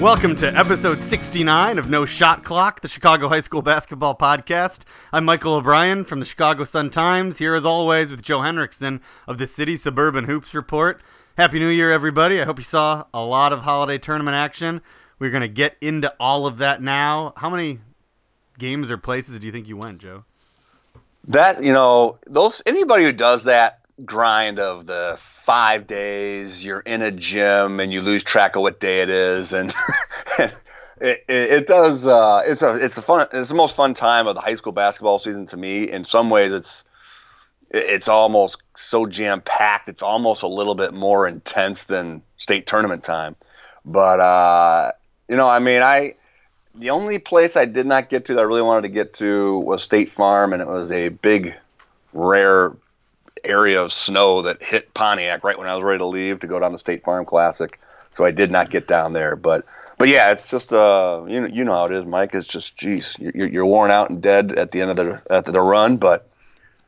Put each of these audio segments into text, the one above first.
Welcome to episode 69 of No Shot Clock, the Chicago High School Basketball Podcast. I'm Michael O'Brien from the Chicago Sun-Times, here as always with Joe Henricksen of the City Suburban Hoops Report. Happy New Year, everybody. I hope you saw a lot of holiday tournament action. We're going to get into all of that now. How many games or places do you think you went, Joe? That, you know, those anybody who does that grind of the five days, you're in a gym and you lose track of what day it is, and it, it, it, does. Uh, it's a it's the fun. It's the most fun time of the high school basketball season to me. In some ways, it's it's almost so jam packed. It's almost a little bit more intense than state tournament time. But uh, you know, I mean, I the only place I did not get to that I really wanted to get to was State Farm, and it was a big, rare area of snow that hit Pontiac right when I was ready to leave to go down to State Farm Classic. So I did not get down there, but but yeah, it's just uh you know you know how it is, Mike. It's just geez, you're, you're worn out and dead at the end of the at the run, but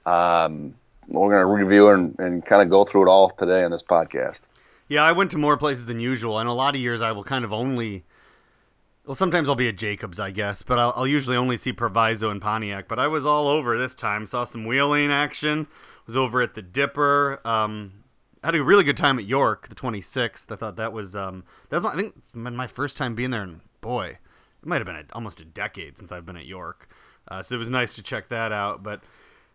um, we're gonna review and, and kind of go through it all today on this podcast. Yeah, I went to more places than usual, and a lot of years I will kind of only. Well, sometimes I'll be at Jacobs, I guess, but I'll, I'll usually only see Proviso and Pontiac. But I was all over this time. Saw some wheeling action was over at the Dipper. Um, had a really good time at York, the 26th. I thought that was um, that was my, I think it's been my first time being there, and boy, it might have been a, almost a decade since I've been at York. Uh, so it was nice to check that out. But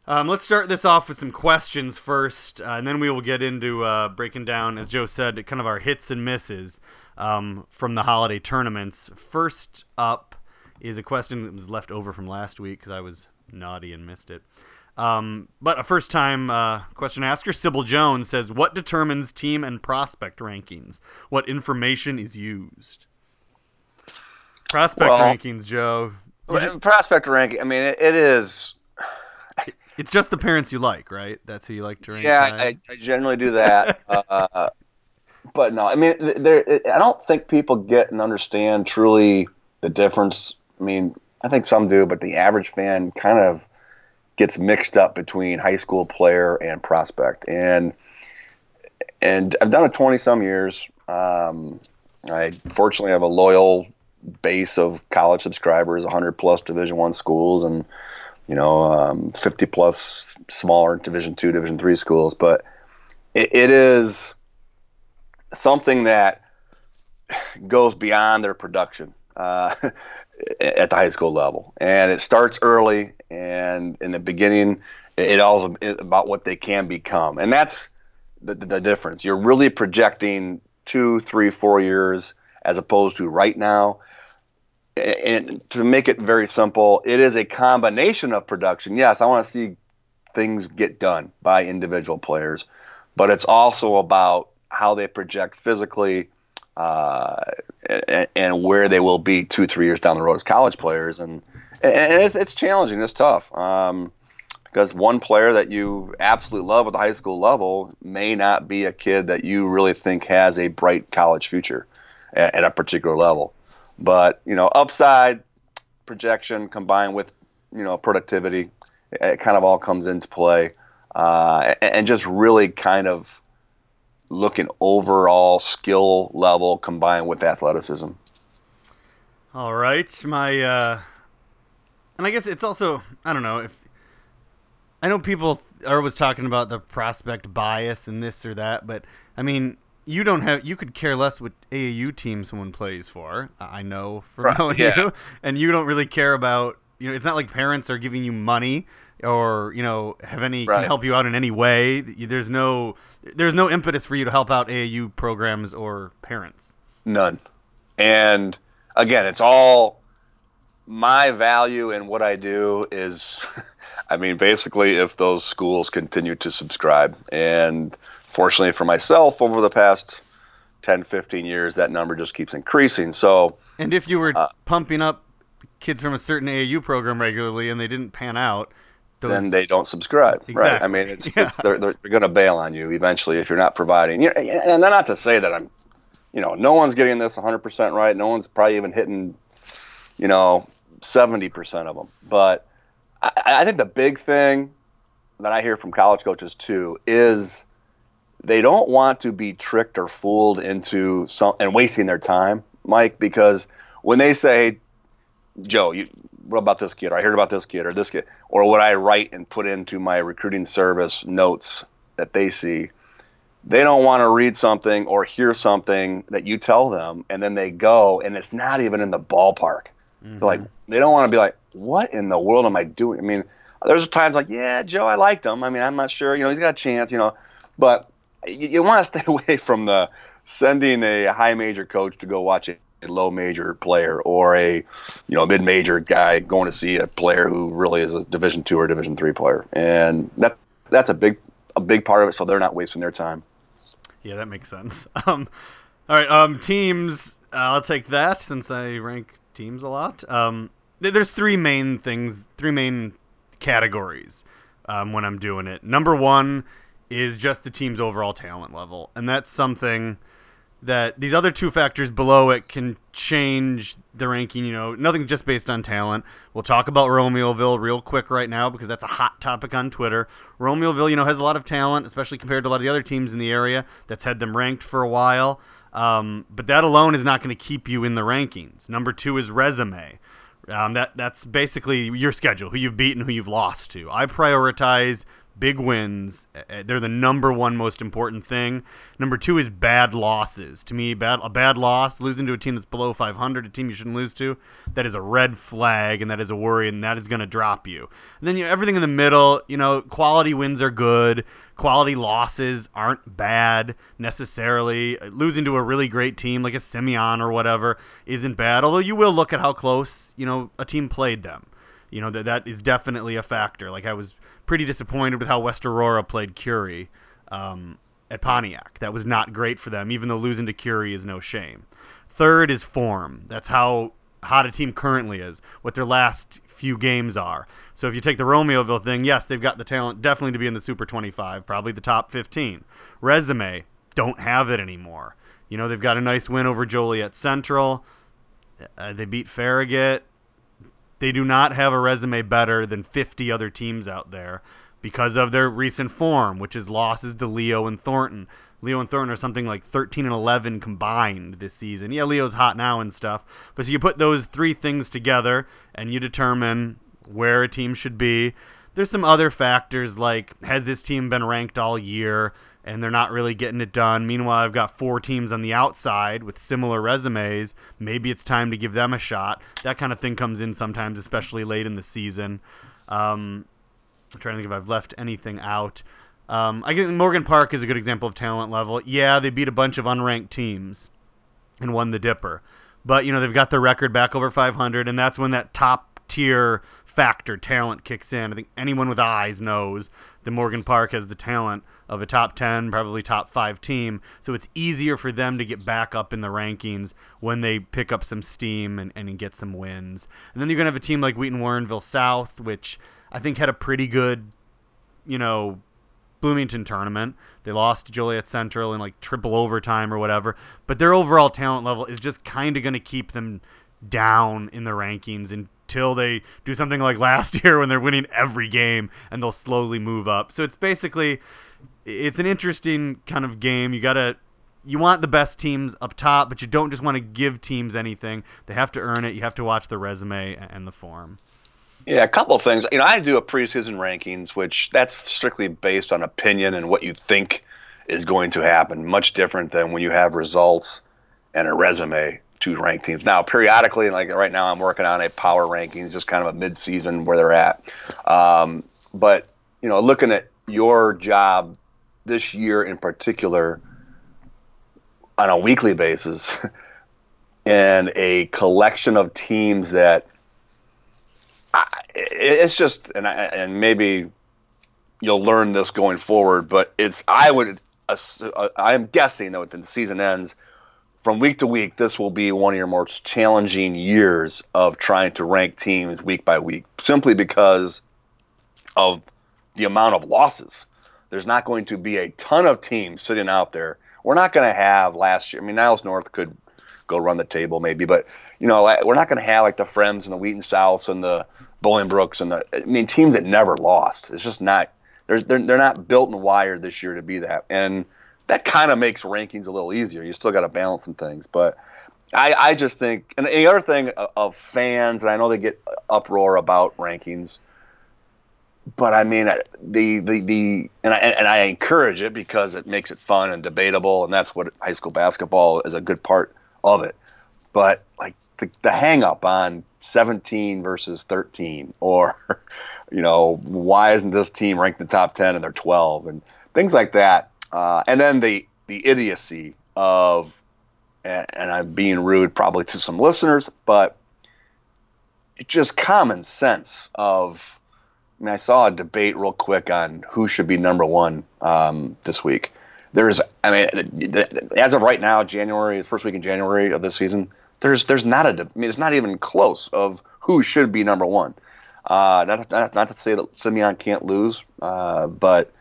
um, let's start this off with some questions first, uh, and then we will get into uh, breaking down, as Joe said, kind of our hits and misses um, from the holiday tournaments. First up is a question that was left over from last week because I was naughty and missed it. Um, but a first time uh, question asker, Sybil Jones, says, What determines team and prospect rankings? What information is used? Prospect well, rankings, Joe. Prospect ranking, I mean, it, it is. It's just the parents you like, right? That's who you like to rank. Yeah, I, I, generally do that. uh, but no, I mean, there. I don't think people get and understand truly the difference. I mean, I think some do, but the average fan kind of gets mixed up between high school player and prospect. And and I've done it 20 some years. Um, I fortunately have a loyal base of college subscribers, 100 plus Division One schools, and you know, um, 50 plus smaller Division Two, Division Three schools. But it, it is something that goes beyond their production uh, at the high school level, and it starts early. And in the beginning, it all is about what they can become, and that's the, the difference. You're really projecting two, three, four years as opposed to right now. And to make it very simple, it is a combination of production. Yes, I want to see things get done by individual players, but it's also about how they project physically, uh, and, and, where they will be two, three years down the road as college players. And, and it's, it's challenging. It's tough. Um, because one player that you absolutely love at the high school level may not be a kid that you really think has a bright college future at, at a particular level. But, you know, upside projection combined with, you know, productivity, it kind of all comes into play. Uh, and, and just really kind of looking overall skill level combined with athleticism. All right, my uh, and I guess it's also I don't know if I know people are always talking about the prospect bias and this or that, but I mean you don't have you could care less what AAU team someone plays for. I know for right, knowing yeah. you, and you don't really care about you know. It's not like parents are giving you money or you know have any right. can help you out in any way. There's no there's no impetus for you to help out AAU programs or parents. None. And again, it's all my value in what I do is I mean basically if those schools continue to subscribe and fortunately for myself over the past 10 15 years that number just keeps increasing. So And if you were uh, pumping up kids from a certain AAU program regularly and they didn't pan out, those... then they don't subscribe. Exactly. Right? I mean, it's, yeah. it's they're, they're, they're going to bail on you eventually if you're not providing. You know, and not to say that I'm, you know, no one's getting this 100% right. No one's probably even hitting, you know, 70% of them. But I, I think the big thing that I hear from college coaches too is they don't want to be tricked or fooled into some and wasting their time, Mike, because when they say, Joe, you about this kid? Or I heard about this kid or this kid, or what I write and put into my recruiting service notes that they see, they don't want to read something or hear something that you tell them, and then they go and it's not even in the ballpark. Mm-hmm. Like they don't want to be like, what in the world am I doing? I mean, there's times like, yeah, Joe, I liked him. I mean, I'm not sure, you know, he's got a chance, you know, but you, you want to stay away from the sending a high major coach to go watch a low major player or a you know mid major guy going to see a player who really is a division two or division three player. And that that's a big a big part of it so they're not wasting their time. Yeah that makes sense. Um all right um teams uh, i'll take that since i rank teams a lot. Um there's three main things three main categories um, when i'm doing it. Number one is just the team's overall talent level. And that's something that these other two factors below it can change the ranking. You know, nothing just based on talent. We'll talk about Romeoville real quick right now because that's a hot topic on Twitter. Romeoville, you know, has a lot of talent, especially compared to a lot of the other teams in the area that's had them ranked for a while. Um, but that alone is not going to keep you in the rankings. Number two is resume. Um, that that's basically your schedule, who you've beaten, who you've lost to. I prioritize big wins. Uh, uh, they're the number one most important thing. Number two is bad losses. To me, bad a bad loss, losing to a team that's below 500, a team you shouldn't lose to, that is a red flag, and that is a worry, and that is going to drop you. And then you know, everything in the middle, you know, quality wins are good. Quality losses aren't bad necessarily. Losing to a really great team like a Simeon or whatever isn't bad. Although you will look at how close you know a team played them. You know that that is definitely a factor. Like I was pretty disappointed with how West Aurora played Curie um, at Pontiac. That was not great for them, even though losing to Curie is no shame. Third is form. That's how hot a team currently is, what their last few games are. So if you take the Romeoville thing, yes, they've got the talent definitely to be in the Super 25, probably the top 15. Resume, don't have it anymore. You know, they've got a nice win over Joliet Central. Uh, they beat Farragut. They do not have a resume better than 50 other teams out there because of their recent form, which is losses to Leo and Thornton. Leo and Thornton are something like 13 and 11 combined this season. Yeah, Leo's hot now and stuff, but so you put those three things together and you determine where a team should be. There's some other factors like has this team been ranked all year? And they're not really getting it done. Meanwhile, I've got four teams on the outside with similar resumes. Maybe it's time to give them a shot. That kind of thing comes in sometimes, especially late in the season. Um, I'm trying to think if I've left anything out. Um, I think Morgan Park is a good example of talent level. Yeah, they beat a bunch of unranked teams and won the Dipper, but you know they've got their record back over 500, and that's when that top tier factor talent kicks in. I think anyone with eyes knows that Morgan Park has the talent of a top 10, probably top 5 team. So it's easier for them to get back up in the rankings when they pick up some steam and, and get some wins. And then you're going to have a team like Wheaton Warrenville South, which I think had a pretty good, you know, Bloomington tournament. They lost to Joliet Central in like triple overtime or whatever. But their overall talent level is just kind of going to keep them down in the rankings until they do something like last year when they're winning every game and they'll slowly move up. So it's basically it's an interesting kind of game. You got to you want the best teams up top, but you don't just want to give teams anything. They have to earn it. You have to watch the resume and the form. Yeah, a couple of things. You know, I do a preseason rankings, which that's strictly based on opinion and what you think is going to happen. Much different than when you have results and a resume to ranked teams. Now, periodically, like right now, I'm working on a power rankings, just kind of a mid-season where they're at. Um, but you know, looking at your job this year in particular on a weekly basis and a collection of teams that I, it's just and I, and maybe you'll learn this going forward but it's I would uh, I'm guessing that when the season ends from week to week this will be one of your most challenging years of trying to rank teams week by week simply because of the amount of losses there's not going to be a ton of teams sitting out there. We're not going to have last year. I mean, Niles North could go run the table maybe, but you know, we're not going to have like the Friends and the Wheaton Souths and the Bolingbrooks and the I mean teams that never lost. It's just not they're they're, they're not built and wired this year to be that. And that kind of makes rankings a little easier. You still got to balance some things, but I, I just think, and the other thing of fans, and I know they get uproar about rankings, but I mean uh, the the the and I and I encourage it because it makes it fun and debatable, and that's what high school basketball is a good part of it. But like the, the hang up on 17 versus 13, or you know why isn't this team ranked the top 10 and they're 12, and things like that, uh, and then the the idiocy of and I'm being rude probably to some listeners, but just common sense of I mean, I saw a debate real quick on who should be number one um, this week. There's, I mean, as of right now, January, first week in January of this season, there's there's not a, I mean, it's not even close of who should be number one. Uh, not, not, not to say that Simeon can't lose, uh, but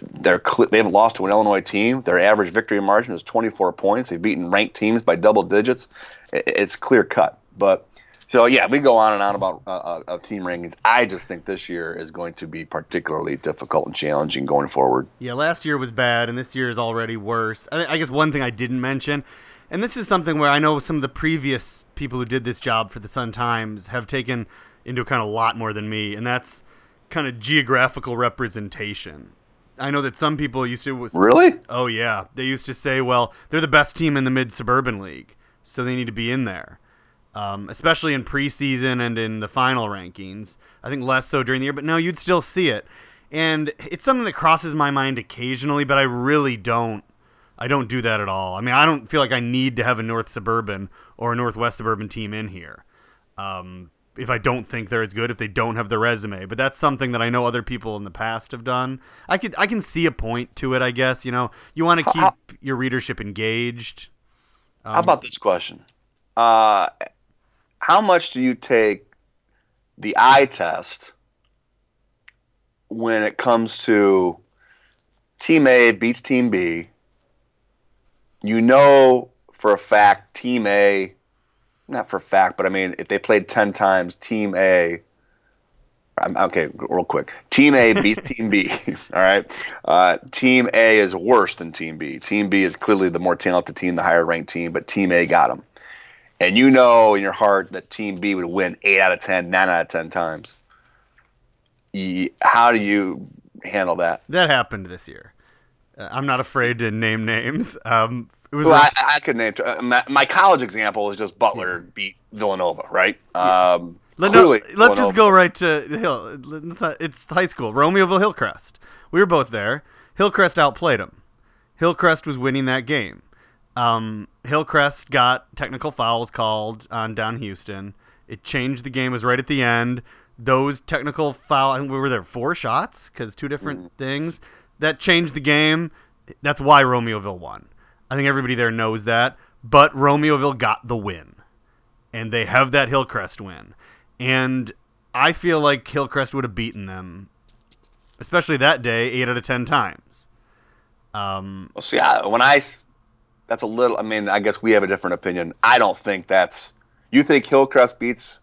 they're they haven't lost to an Illinois team. Their average victory margin is 24 points. They've beaten ranked teams by double digits. It's clear cut, but so yeah, we go on and on about uh, uh, team rankings. I just think this year is going to be particularly difficult and challenging going forward. Yeah, last year was bad, and this year is already worse. I, I guess one thing I didn't mention, and this is something where I know some of the previous people who did this job for the Sun Times have taken into account a lot more than me, and that's kind of geographical representation. I know that some people used to was, really. Oh yeah, they used to say, well, they're the best team in the mid suburban league, so they need to be in there um, especially in preseason and in the final rankings. I think less so during the year, but no, you'd still see it. And it's something that crosses my mind occasionally, but I really don't. I don't do that at all. I mean, I don't feel like I need to have a North Suburban or a Northwest Suburban team in here. Um, if I don't think they're as good, if they don't have the resume, but that's something that I know other people in the past have done. I could, I can see a point to it. I guess you know, you want to keep how, your readership engaged. Um, how about this question? Uh, how much do you take the eye test when it comes to team A beats team B? You know for a fact team A, not for fact, but I mean, if they played 10 times, team A, okay, real quick. Team A beats Team B. All right. Uh, team A is worse than Team B. Team B is clearly the more talented team, the higher ranked team, but Team A got them and you know in your heart that Team B would win eight out of 10, nine out of 10 times, how do you handle that? That happened this year. Uh, I'm not afraid to name names. Um, well, I, I, could name uh, my, my, college example is just Butler yeah. beat Villanova, right? Yeah. Um, Let, no, let's just go right to Hill. It's, not, it's high school. Romeoville Hillcrest. We were both there. Hillcrest outplayed them. Hillcrest was winning that game. Um, Hillcrest got technical fouls called on down Houston. It changed the game. It was right at the end. Those technical foul, we were there four shots because two different mm. things that changed the game. That's why Romeoville won. I think everybody there knows that. But Romeoville got the win, and they have that Hillcrest win. And I feel like Hillcrest would have beaten them, especially that day, eight out of ten times. Um, well, see, I, when I that's a little. I mean, I guess we have a different opinion. I don't think that's. You think Hillcrest beats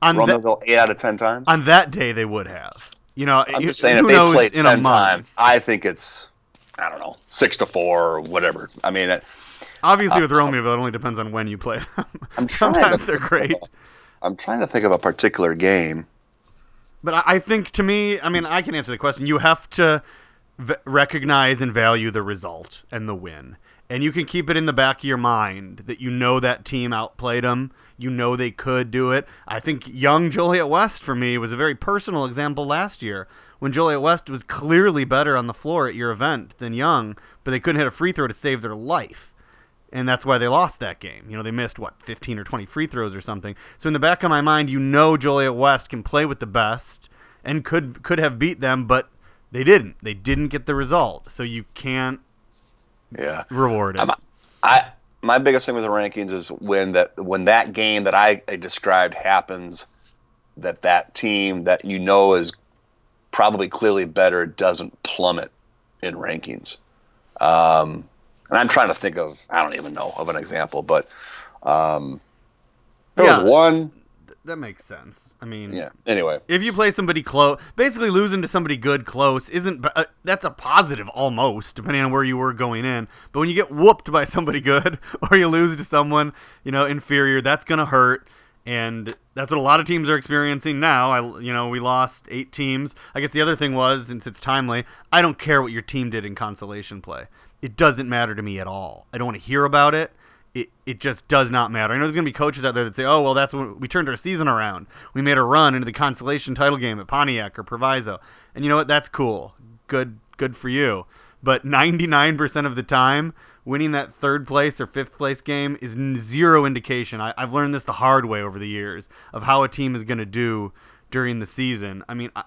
on Romeoville eight out of ten times? On that day, they would have. You know, I'm just saying if they played ten times, I think it's I don't know six to four or whatever. I mean, it, obviously uh, with Romeoville, it only depends on when you play them. I'm Sometimes they're great. I'm trying to think of a particular game. But I think to me, I mean, I can answer the question. You have to v- recognize and value the result and the win and you can keep it in the back of your mind that you know that team outplayed them. You know they could do it. I think young Joliet West for me was a very personal example last year when Joliet West was clearly better on the floor at your event than Young, but they couldn't hit a free throw to save their life. And that's why they lost that game. You know, they missed what, 15 or 20 free throws or something. So in the back of my mind, you know Joliet West can play with the best and could could have beat them, but they didn't. They didn't get the result. So you can't yeah rewarded. I'm, I my biggest thing with the rankings is when that when that game that I, I described happens, that that team that you know is probably clearly better doesn't plummet in rankings. Um, and I'm trying to think of I don't even know of an example, but um, there yeah, was one. that makes sense. I mean, Yeah. Anyway, if you play somebody close, basically losing to somebody good close isn't uh, that's a positive almost, depending on where you were going in. But when you get whooped by somebody good, or you lose to someone you know inferior, that's gonna hurt. And that's what a lot of teams are experiencing now. I, you know, we lost eight teams. I guess the other thing was, since it's timely, I don't care what your team did in consolation play. It doesn't matter to me at all. I don't want to hear about it it, it just does not matter. I know there's going to be coaches out there that say, oh, well, that's when we turned our season around. We made a run into the consolation title game at Pontiac or Proviso. And you know what? That's cool. Good, good for you. But 99% of the time, winning that third place or fifth place game is zero indication. I, have learned this the hard way over the years of how a team is going to do during the season. I mean, I,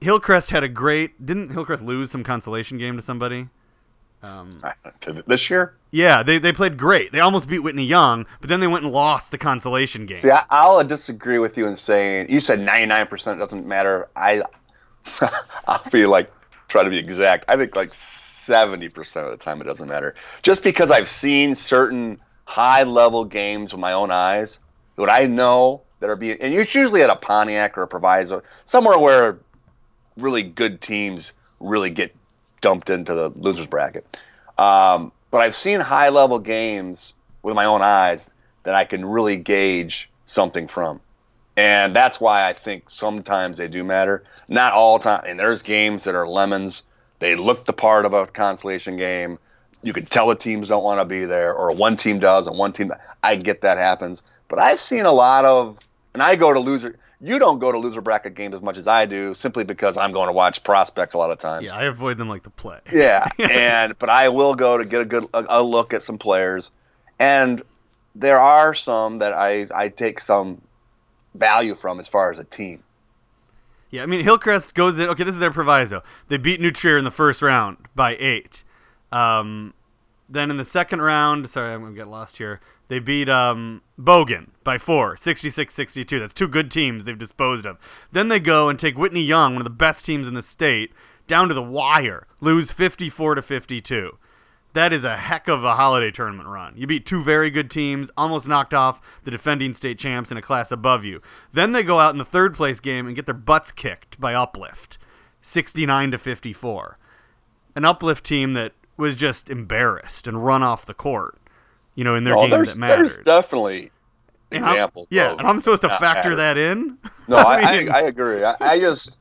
Hillcrest had a great. Didn't Hillcrest lose some consolation game to somebody? Um, this year? Yeah, they, they played great. They almost beat Whitney Young, but then they went and lost the consolation game. See, I, will disagree with you in saying you said 99% doesn't matter. I I'll be like try to be exact. I think like 70% of the time it doesn't matter. Just because I've seen certain high level games with my own eyes, what I know that are being and it's usually at a Pontiac or a Proviso, somewhere where really good teams really get dumped into the losers bracket. Um, but I've seen high level games with my own eyes that I can really gauge something from. And that's why I think sometimes they do matter. Not all time. And there's games that are lemons. They look the part of a consolation game. You can tell the teams don't want to be there, or one team does, and one team. I get that happens. But I've seen a lot of, and I go to loser you don't go to loser bracket games as much as I do, simply because I'm going to watch prospects a lot of times. Yeah, I avoid them like the play. Yeah, and but I will go to get a good a, a, look at some players, and there are some that I I take some value from as far as a team. Yeah, I mean Hillcrest goes in. Okay, this is their proviso. They beat New Trier in the first round by eight. Um, then in the second round, sorry, I'm gonna get lost here. They beat um, Bogan by four, 66-62. That's two good teams they've disposed of. Then they go and take Whitney Young, one of the best teams in the state, down to the wire, lose 54 to 52. That is a heck of a holiday tournament run. You beat two very good teams, almost knocked off the defending state champs in a class above you. Then they go out in the third place game and get their butts kicked by Uplift, 69 to 54. An Uplift team that was just embarrassed and run off the court you know, in their oh, game that mattered. There's definitely and examples. yeah, and I'm supposed to factor that in. No, I, mean, I, I, agree. I, I just,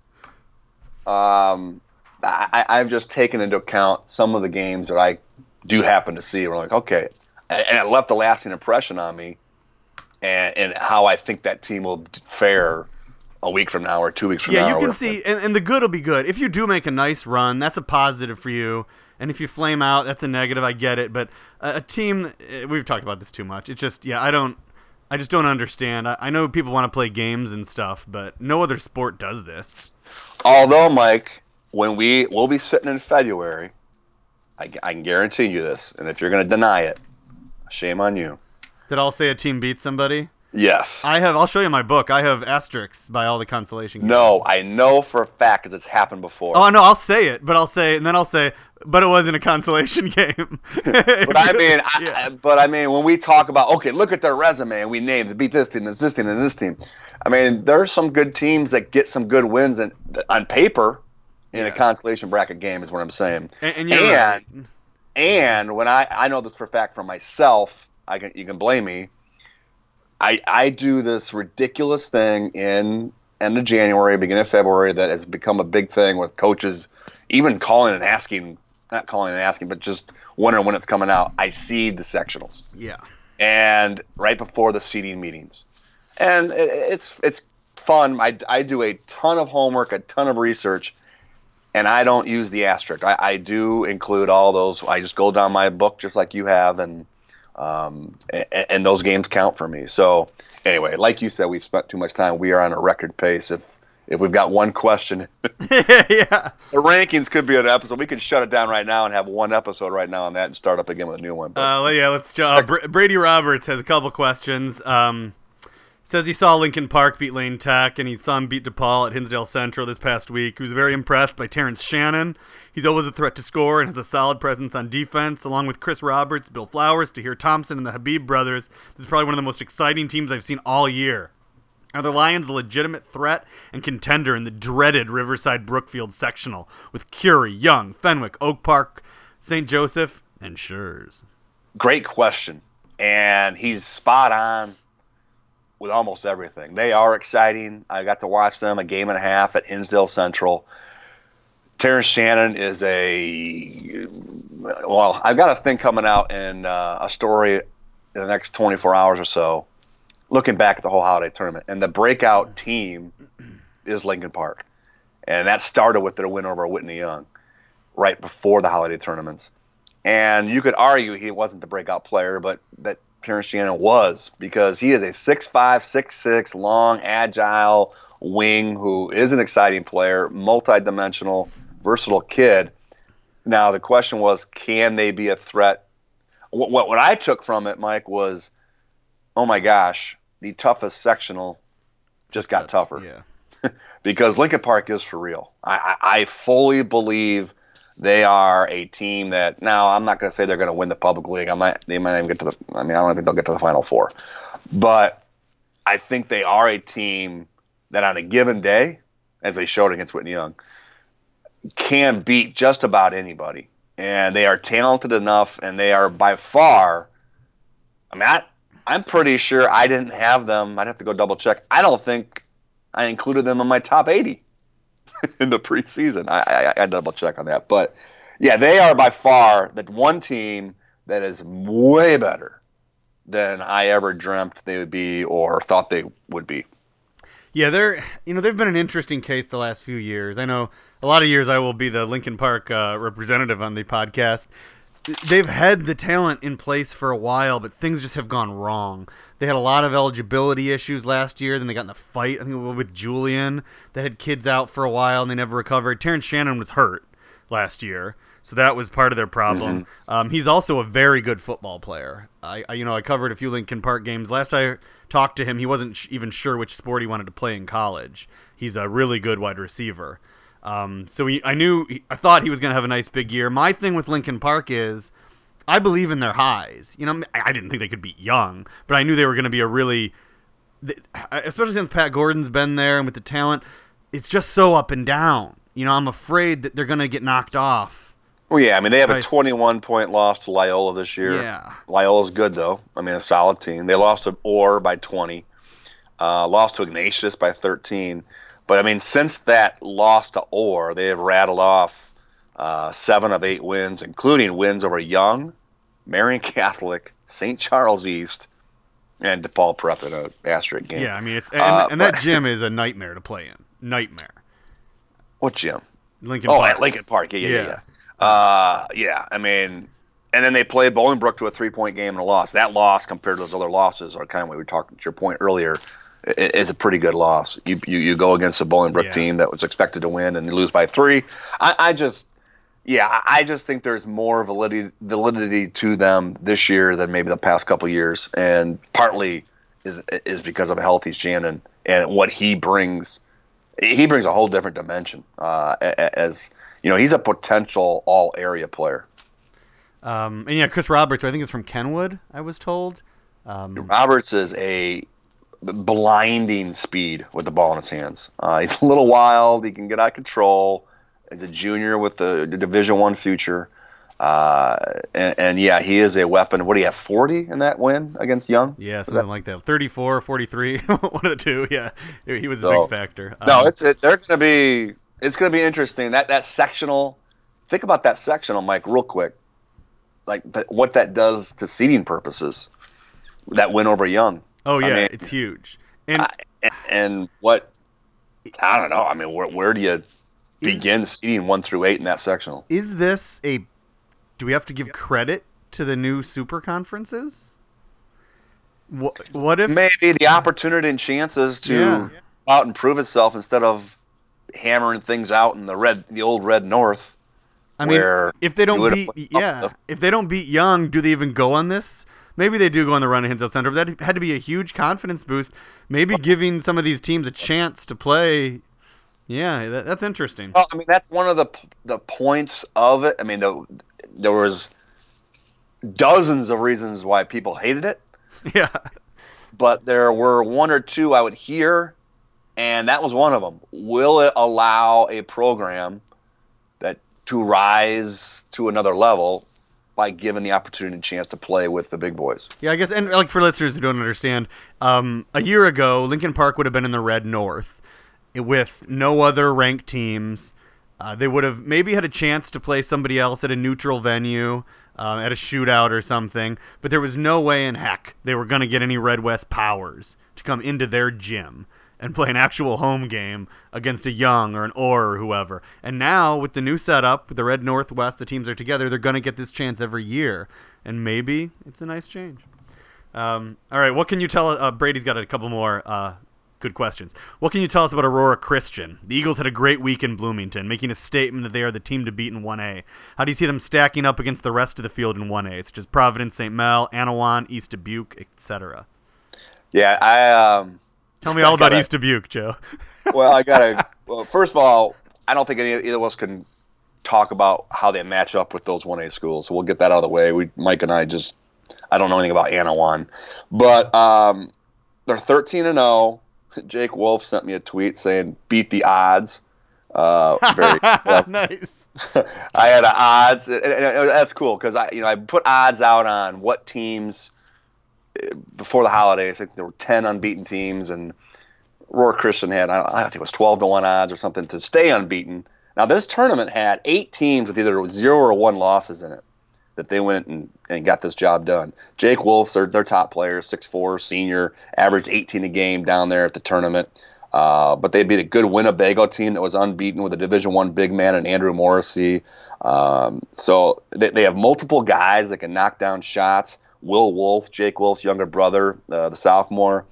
um, I, I've just taken into account some of the games that I do happen to see. We're like, okay, and it left a lasting impression on me, and, and how I think that team will fare a week from now or two weeks from yeah, now. Yeah, you can see, and, and the good will be good. If you do make a nice run, that's a positive for you. And if you flame out, that's a negative. I get it, but a, a team eh, we've talked about this too much. It's just yeah, I don't. I just don't understand. I, I know people want to play games and stuff, but no other sport does this. Although, Mike, when we we'll be sitting in February, I, I can guarantee you this, and if you're going to deny it, shame on you. Did I'll say a team beat somebody? Yes. I have. I'll show you my book. I have asterisks by all the consolation. Games. No, I know for a fact because it's happened before. Oh no, I'll say it, but I'll say, and then I'll say, but it wasn't a consolation game. but I mean, yeah. But I mean, when we talk about okay, look at their resume, and we name beat this team, this, this team, and this team. I mean, there's some good teams that get some good wins, and on paper, in yeah. a consolation bracket game is what I'm saying. And and, and, right. and when I I know this for a fact for myself, I can you can blame me I I do this ridiculous thing in end of January, beginning of February that has become a big thing with coaches, even calling and asking, not calling and asking, but just wondering when it's coming out. I seed the sectionals. Yeah. And right before the seeding meetings, and it, it's it's fun. I I do a ton of homework, a ton of research. And I don't use the asterisk. I, I do include all those. I just go down my book just like you have, and um, and, and, those games count for me. So anyway, like you said, we've spent too much time. We are on a record pace. If if we've got one question, yeah, the rankings could be an episode. We could shut it down right now and have one episode right now on that and start up again with a new one. But, uh, yeah, let's. Uh, Brady Roberts has a couple questions. Um, Says he saw Lincoln Park beat Lane Tech and he saw him beat DePaul at Hinsdale Central this past week. He was very impressed by Terrence Shannon. He's always a threat to score and has a solid presence on defense, along with Chris Roberts, Bill Flowers, Tahir Thompson, and the Habib brothers. This is probably one of the most exciting teams I've seen all year. Are the Lions a legitimate threat and contender in the dreaded Riverside Brookfield sectional with Curie, Young, Fenwick, Oak Park, St. Joseph, and Schurz? Great question. And he's spot on with almost everything. They are exciting. I got to watch them a game and a half at Hinsdale Central. Terrence Shannon is a well. I've got a thing coming out in uh, a story in the next 24 hours or so, looking back at the whole holiday tournament, and the breakout team is Lincoln Park, and that started with their win over Whitney Young, right before the holiday tournaments. And you could argue he wasn't the breakout player, but that Terrence Shannon was because he is a 6'5", 6'6", long, agile wing who is an exciting player, multi-dimensional, versatile kid. Now the question was, can they be a threat? What, what, what I took from it, Mike, was, oh my gosh, the toughest sectional just got tougher. Yeah. because Lincoln Park is for real. I, I, I fully believe they are a team that now I'm not going to say they're going to win the public league. I might they might even get to the. I mean, I don't think they'll get to the final four, but I think they are a team that on a given day, as they showed against Whitney Young, can beat just about anybody. And they are talented enough, and they are by far. I mean, I, I'm pretty sure I didn't have them. I'd have to go double check. I don't think I included them in my top 80 in the preseason. I, I, I double check on that, but yeah, they are by far the one team that is way better than I ever dreamt they would be or thought they would be. Yeah, they're you know they've been an interesting case the last few years. I know a lot of years I will be the Lincoln Park uh, representative on the podcast. They've had the talent in place for a while, but things just have gone wrong. They had a lot of eligibility issues last year. Then they got in the fight, I think, with Julian. They had kids out for a while and they never recovered. Terrence Shannon was hurt last year, so that was part of their problem. Mm-hmm. Um, he's also a very good football player. I, I, you know, I covered a few Lincoln Park games. Last I talked to him, he wasn't sh- even sure which sport he wanted to play in college. He's a really good wide receiver. Um, so he, I knew, I thought he was going to have a nice big year. My thing with Lincoln Park is, I believe in their highs. You know, I didn't think they could beat Young, but I knew they were going to be a really, especially since Pat Gordon's been there and with the talent, it's just so up and down. You know, I'm afraid that they're going to get knocked off. Well, yeah, I mean they have a 21 point loss to Loyola this year. Yeah, Loyola's good though. I mean, a solid team. They lost to Orr by 20, uh, lost to Ignatius by 13. But I mean, since that loss to Orr, they have rattled off uh, seven of eight wins, including wins over Young, Marian Catholic, St. Charles East, and DePaul Prep in a asterisk game. Yeah, I mean it's and, uh, and that but, gym is a nightmare to play in. Nightmare. What gym? Lincoln. Oh, Park. at Lincoln Park. Yeah, yeah, yeah. Yeah. Uh, yeah. I mean, and then they played Bolingbrook to a three-point game and a loss. That loss compared to those other losses are kind of what we were talking to your point earlier is a pretty good loss. You you, you go against a Bolingbrook yeah. team that was expected to win and you lose by three. I, I just yeah, I just think there's more validity validity to them this year than maybe the past couple years, and partly is is because of a healthy Shannon and what he brings. He brings a whole different dimension. Uh, as you know, he's a potential all area player. Um, and yeah, Chris Roberts, I think is from Kenwood. I was told. Um, Roberts is a blinding speed with the ball in his hands. Uh, he's a little wild. He can get out of control as a junior with the, Division One future. Uh, and, and, yeah, he is a weapon. What do you have, 40 in that win against Young? Yeah, something that? like that. 34, 43, one of the two. Yeah, he was so, a big factor. No, um, it's it, they're going to be it's going to be interesting. That that sectional, think about that sectional, Mike, real quick. Like the, what that does to seeding purposes. That win over Young. Oh yeah, I mean, it's huge. And, I, and and what I don't know. I mean, where where do you begin is, seeding one through eight in that sectional. Is this a? Do we have to give credit to the new super conferences? What, what if maybe the opportunity and chances to yeah. out and prove itself instead of hammering things out in the red, the old red north. I mean, if they don't beat, yeah, if they don't beat Young, do they even go on this? Maybe they do go on the run at Hinsdale Central, but that had to be a huge confidence boost. Maybe giving some of these teams a chance to play yeah, that, that's interesting. Well, I mean, that's one of the the points of it. I mean, the, there was dozens of reasons why people hated it. Yeah. but there were one or two I would hear, and that was one of them. Will it allow a program that to rise to another level by giving the opportunity and chance to play with the big boys? Yeah, I guess, and like for listeners who don't understand, um, a year ago, Lincoln Park would have been in the red north with no other ranked teams. Uh, they would have maybe had a chance to play somebody else at a neutral venue, um, at a shootout or something, but there was no way in heck they were going to get any Red West powers to come into their gym and play an actual home game against a Young or an Orr or whoever. And now with the new setup, with the Red Northwest, the teams are together. They're going to get this chance every year, and maybe it's a nice change. Um, all right, what can you tell? Uh, Brady's got a couple more uh, good questions. What can you tell us about Aurora Christian? The Eagles had a great week in Bloomington, making a statement that they are the team to beat in 1A. How do you see them stacking up against the rest of the field in 1A, such as Providence, St. Mel, Annawan, East Dubuque, etc.? Yeah, I um, tell me all about gotta, East Dubuque, Joe. well, I gotta. Well, first of all, I don't think any either of us can talk about how they match up with those 1A schools. So we'll get that out of the way. We Mike and I just I don't know anything about Annawan, but um, they're 13 and 0. Jake Wolf sent me a tweet saying "beat the odds." Uh, very nice. I had odds, and, and that's cool because I, you know, I put odds out on what teams eh, before the holidays. I think there were ten unbeaten teams, and Aurora Christian had I, I think it was twelve to one odds or something to stay unbeaten. Now this tournament had eight teams with either zero or one losses in it that they went and, and got this job done. Jake Wolf's their, their top player, six four senior, averaged 18 a game down there at the tournament. Uh, but they beat a good Winnebago team that was unbeaten with a Division One big man and Andrew Morrissey. Um, so they, they have multiple guys that can knock down shots. Will Wolf, Jake Wolf's younger brother, uh, the sophomore,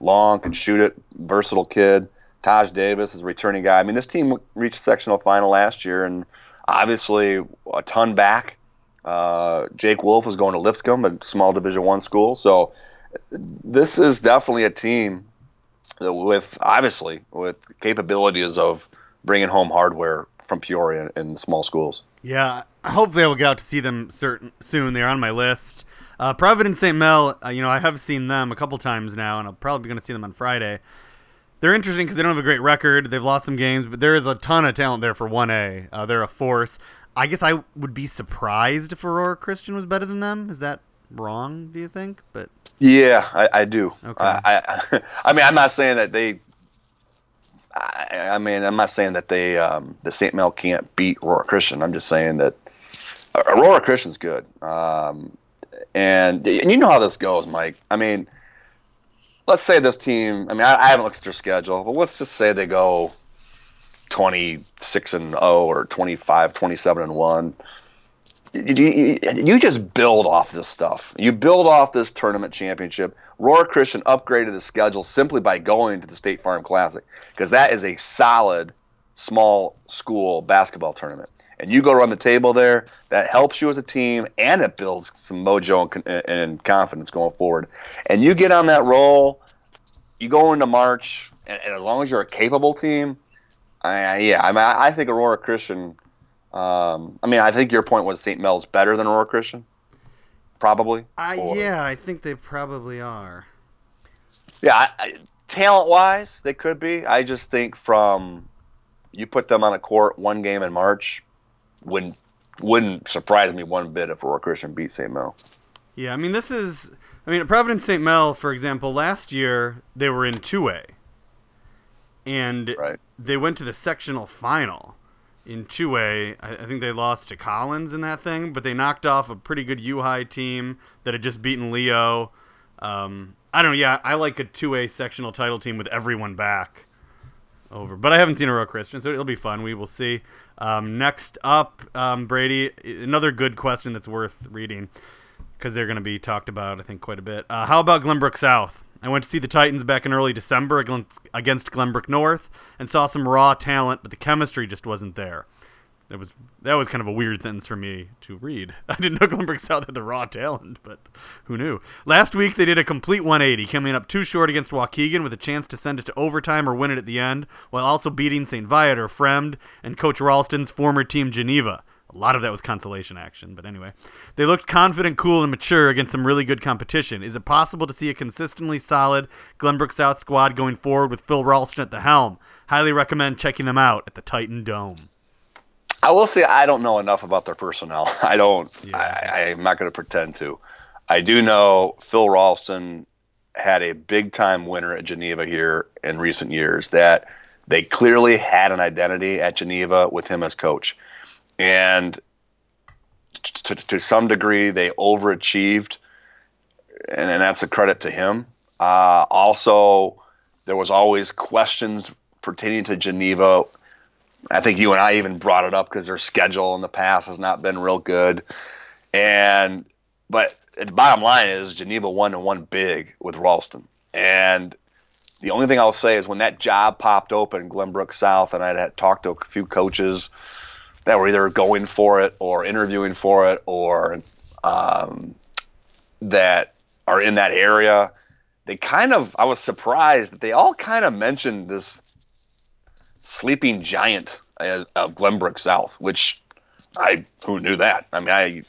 long can shoot it, versatile kid. Taj Davis is a returning guy. I mean, this team reached sectional final last year, and obviously a ton back. Uh, Jake Wolf is going to Lipscomb, a small Division One school. So this is definitely a team with obviously with capabilities of bringing home hardware from Peoria in small schools. Yeah, I hope they will get out to see them certain soon. They're on my list. Uh, Providence St. Mel, uh, you know, I have seen them a couple times now, and I'll probably be going to see them on Friday. They're interesting because they don't have a great record. They've lost some games, but there is a ton of talent there for 1A. Uh, they're a force. I guess I would be surprised if Aurora Christian was better than them. Is that wrong? Do you think? But yeah, I, I do. Okay. I, I, I mean, I'm not saying that they. I, I mean, I'm not saying that they um, the St. Mel can't beat Aurora Christian. I'm just saying that Aurora Christian's good. Um, and and you know how this goes, Mike. I mean, let's say this team. I mean, I, I haven't looked at their schedule, but let's just say they go 26 and 0 or 25, 27 and 1. You, you, just build off this stuff. You build off this tournament championship. Aurora Christian upgraded the schedule simply by going to the State Farm Classic because that is a solid small school basketball tournament. And you go run the table there, that helps you as a team and it builds some mojo and, and confidence going forward. And you get on that roll, you go into March, and, and as long as you're a capable team, I, yeah, I mean, I, think Aurora Christian. Um, I mean, I think your point was St. Mel's better than Aurora Christian. Probably. I yeah, I think they probably are. Yeah, talent wise, they could be. I just think from you put them on a court one game in March, wouldn't wouldn't surprise me one bit if Aurora Christian beat St. Mel. Yeah, I mean, this is. I mean, Providence St. Mel, for example, last year they were in two A and right. they went to the sectional final in 2A. I, I, think they lost to Collins in that thing, but they knocked off a pretty good U High team that had just beaten Leo. Um, I don't know. Yeah, I like a 2A sectional title team with everyone back over. But I haven't seen Aurora Christian, so it'll be fun. We will see. Um, next up, um, Brady, another good question that's worth reading because they're going to be talked about, I think, quite a bit. Uh, how about Glenbrook South? I went to see the Titans back in early December against Glenbrook North and saw some raw talent, but the chemistry just wasn't there. That was that was kind of a weird sentence for me to read. I didn't know Glenbrook South had the raw talent, but who knew? Last week they did a complete 180, coming up too short against Waukegan with a chance to send it to overtime or win it at the end, while also beating St. Viator, Fremd, and Coach Ralston's former team Geneva. A lot of that was consolation action, but anyway. They looked confident, cool, and mature against some really good competition. Is it possible to see a consistently solid Glenbrook South squad going forward with Phil Ralston at the helm? Highly recommend checking them out at the Titan Dome. I will say I don't know enough about their personnel. I don't. Yeah. I, I'm not going to pretend to. I do know Phil Ralston had a big time winner at Geneva here in recent years. That they clearly had an identity at Geneva with him as coach, and to, to some degree they overachieved, and, and that's a credit to him. Uh, also, there was always questions pertaining to Geneva I think you and I even brought it up because their schedule in the past has not been real good. And but the bottom line is Geneva won and won big with Ralston. And the only thing I'll say is when that job popped open Glenbrook South, and I had talked to a few coaches that were either going for it or interviewing for it or um, that are in that area, they kind of I was surprised that they all kind of mentioned this sleeping giant of Glenbrook South, which I who knew that. I mean, I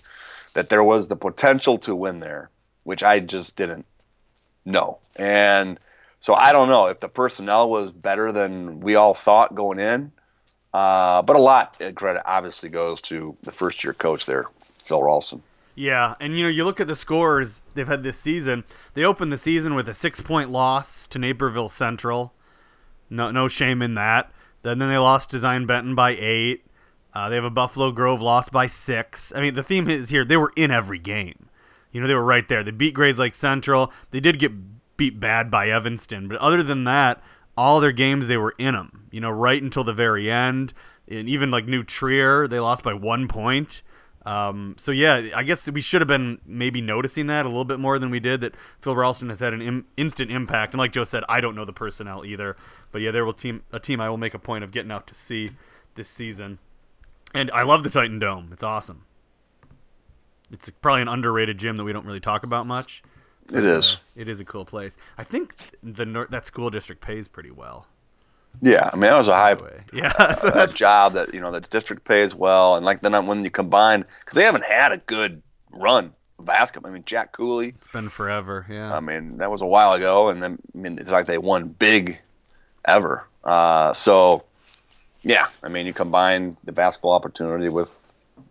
that there was the potential to win there, which I just didn't know. And so I don't know if the personnel was better than we all thought going in. Uh, but a lot of credit obviously goes to the first year coach there, Phil Ralston. Yeah, and you know, you look at the scores they've had this season. They opened the season with a six point loss to Naperville Central. No, no shame in that. Then, then they lost to Zion Benton by eight. Uh, they have a Buffalo Grove loss by six. I mean, the theme is here they were in every game. You know, they were right there. They beat Grayslake Central. They did get beat bad by Evanston, but other than that, all their games they were in them. You know, right until the very end. And even like New Trier, they lost by one point. Um, so yeah, I guess we should have been maybe noticing that a little bit more than we did. That Phil Ralston has had an Im- instant impact, and like Joe said, I don't know the personnel either, but yeah, there will team a team I will make a point of getting out to see this season. And I love the Titan Dome; it's awesome. It's probably an underrated gym that we don't really talk about much. It is. Uh, it is a cool place. I think the north that school district pays pretty well. Yeah, I mean that was a high yeah so uh, job that you know the district pays well, and like then when you combine because they haven't had a good run of basketball. I mean Jack Cooley. It's been forever. Yeah. I mean that was a while ago, and then I mean it's like they won big ever. Uh, so yeah, I mean you combine the basketball opportunity with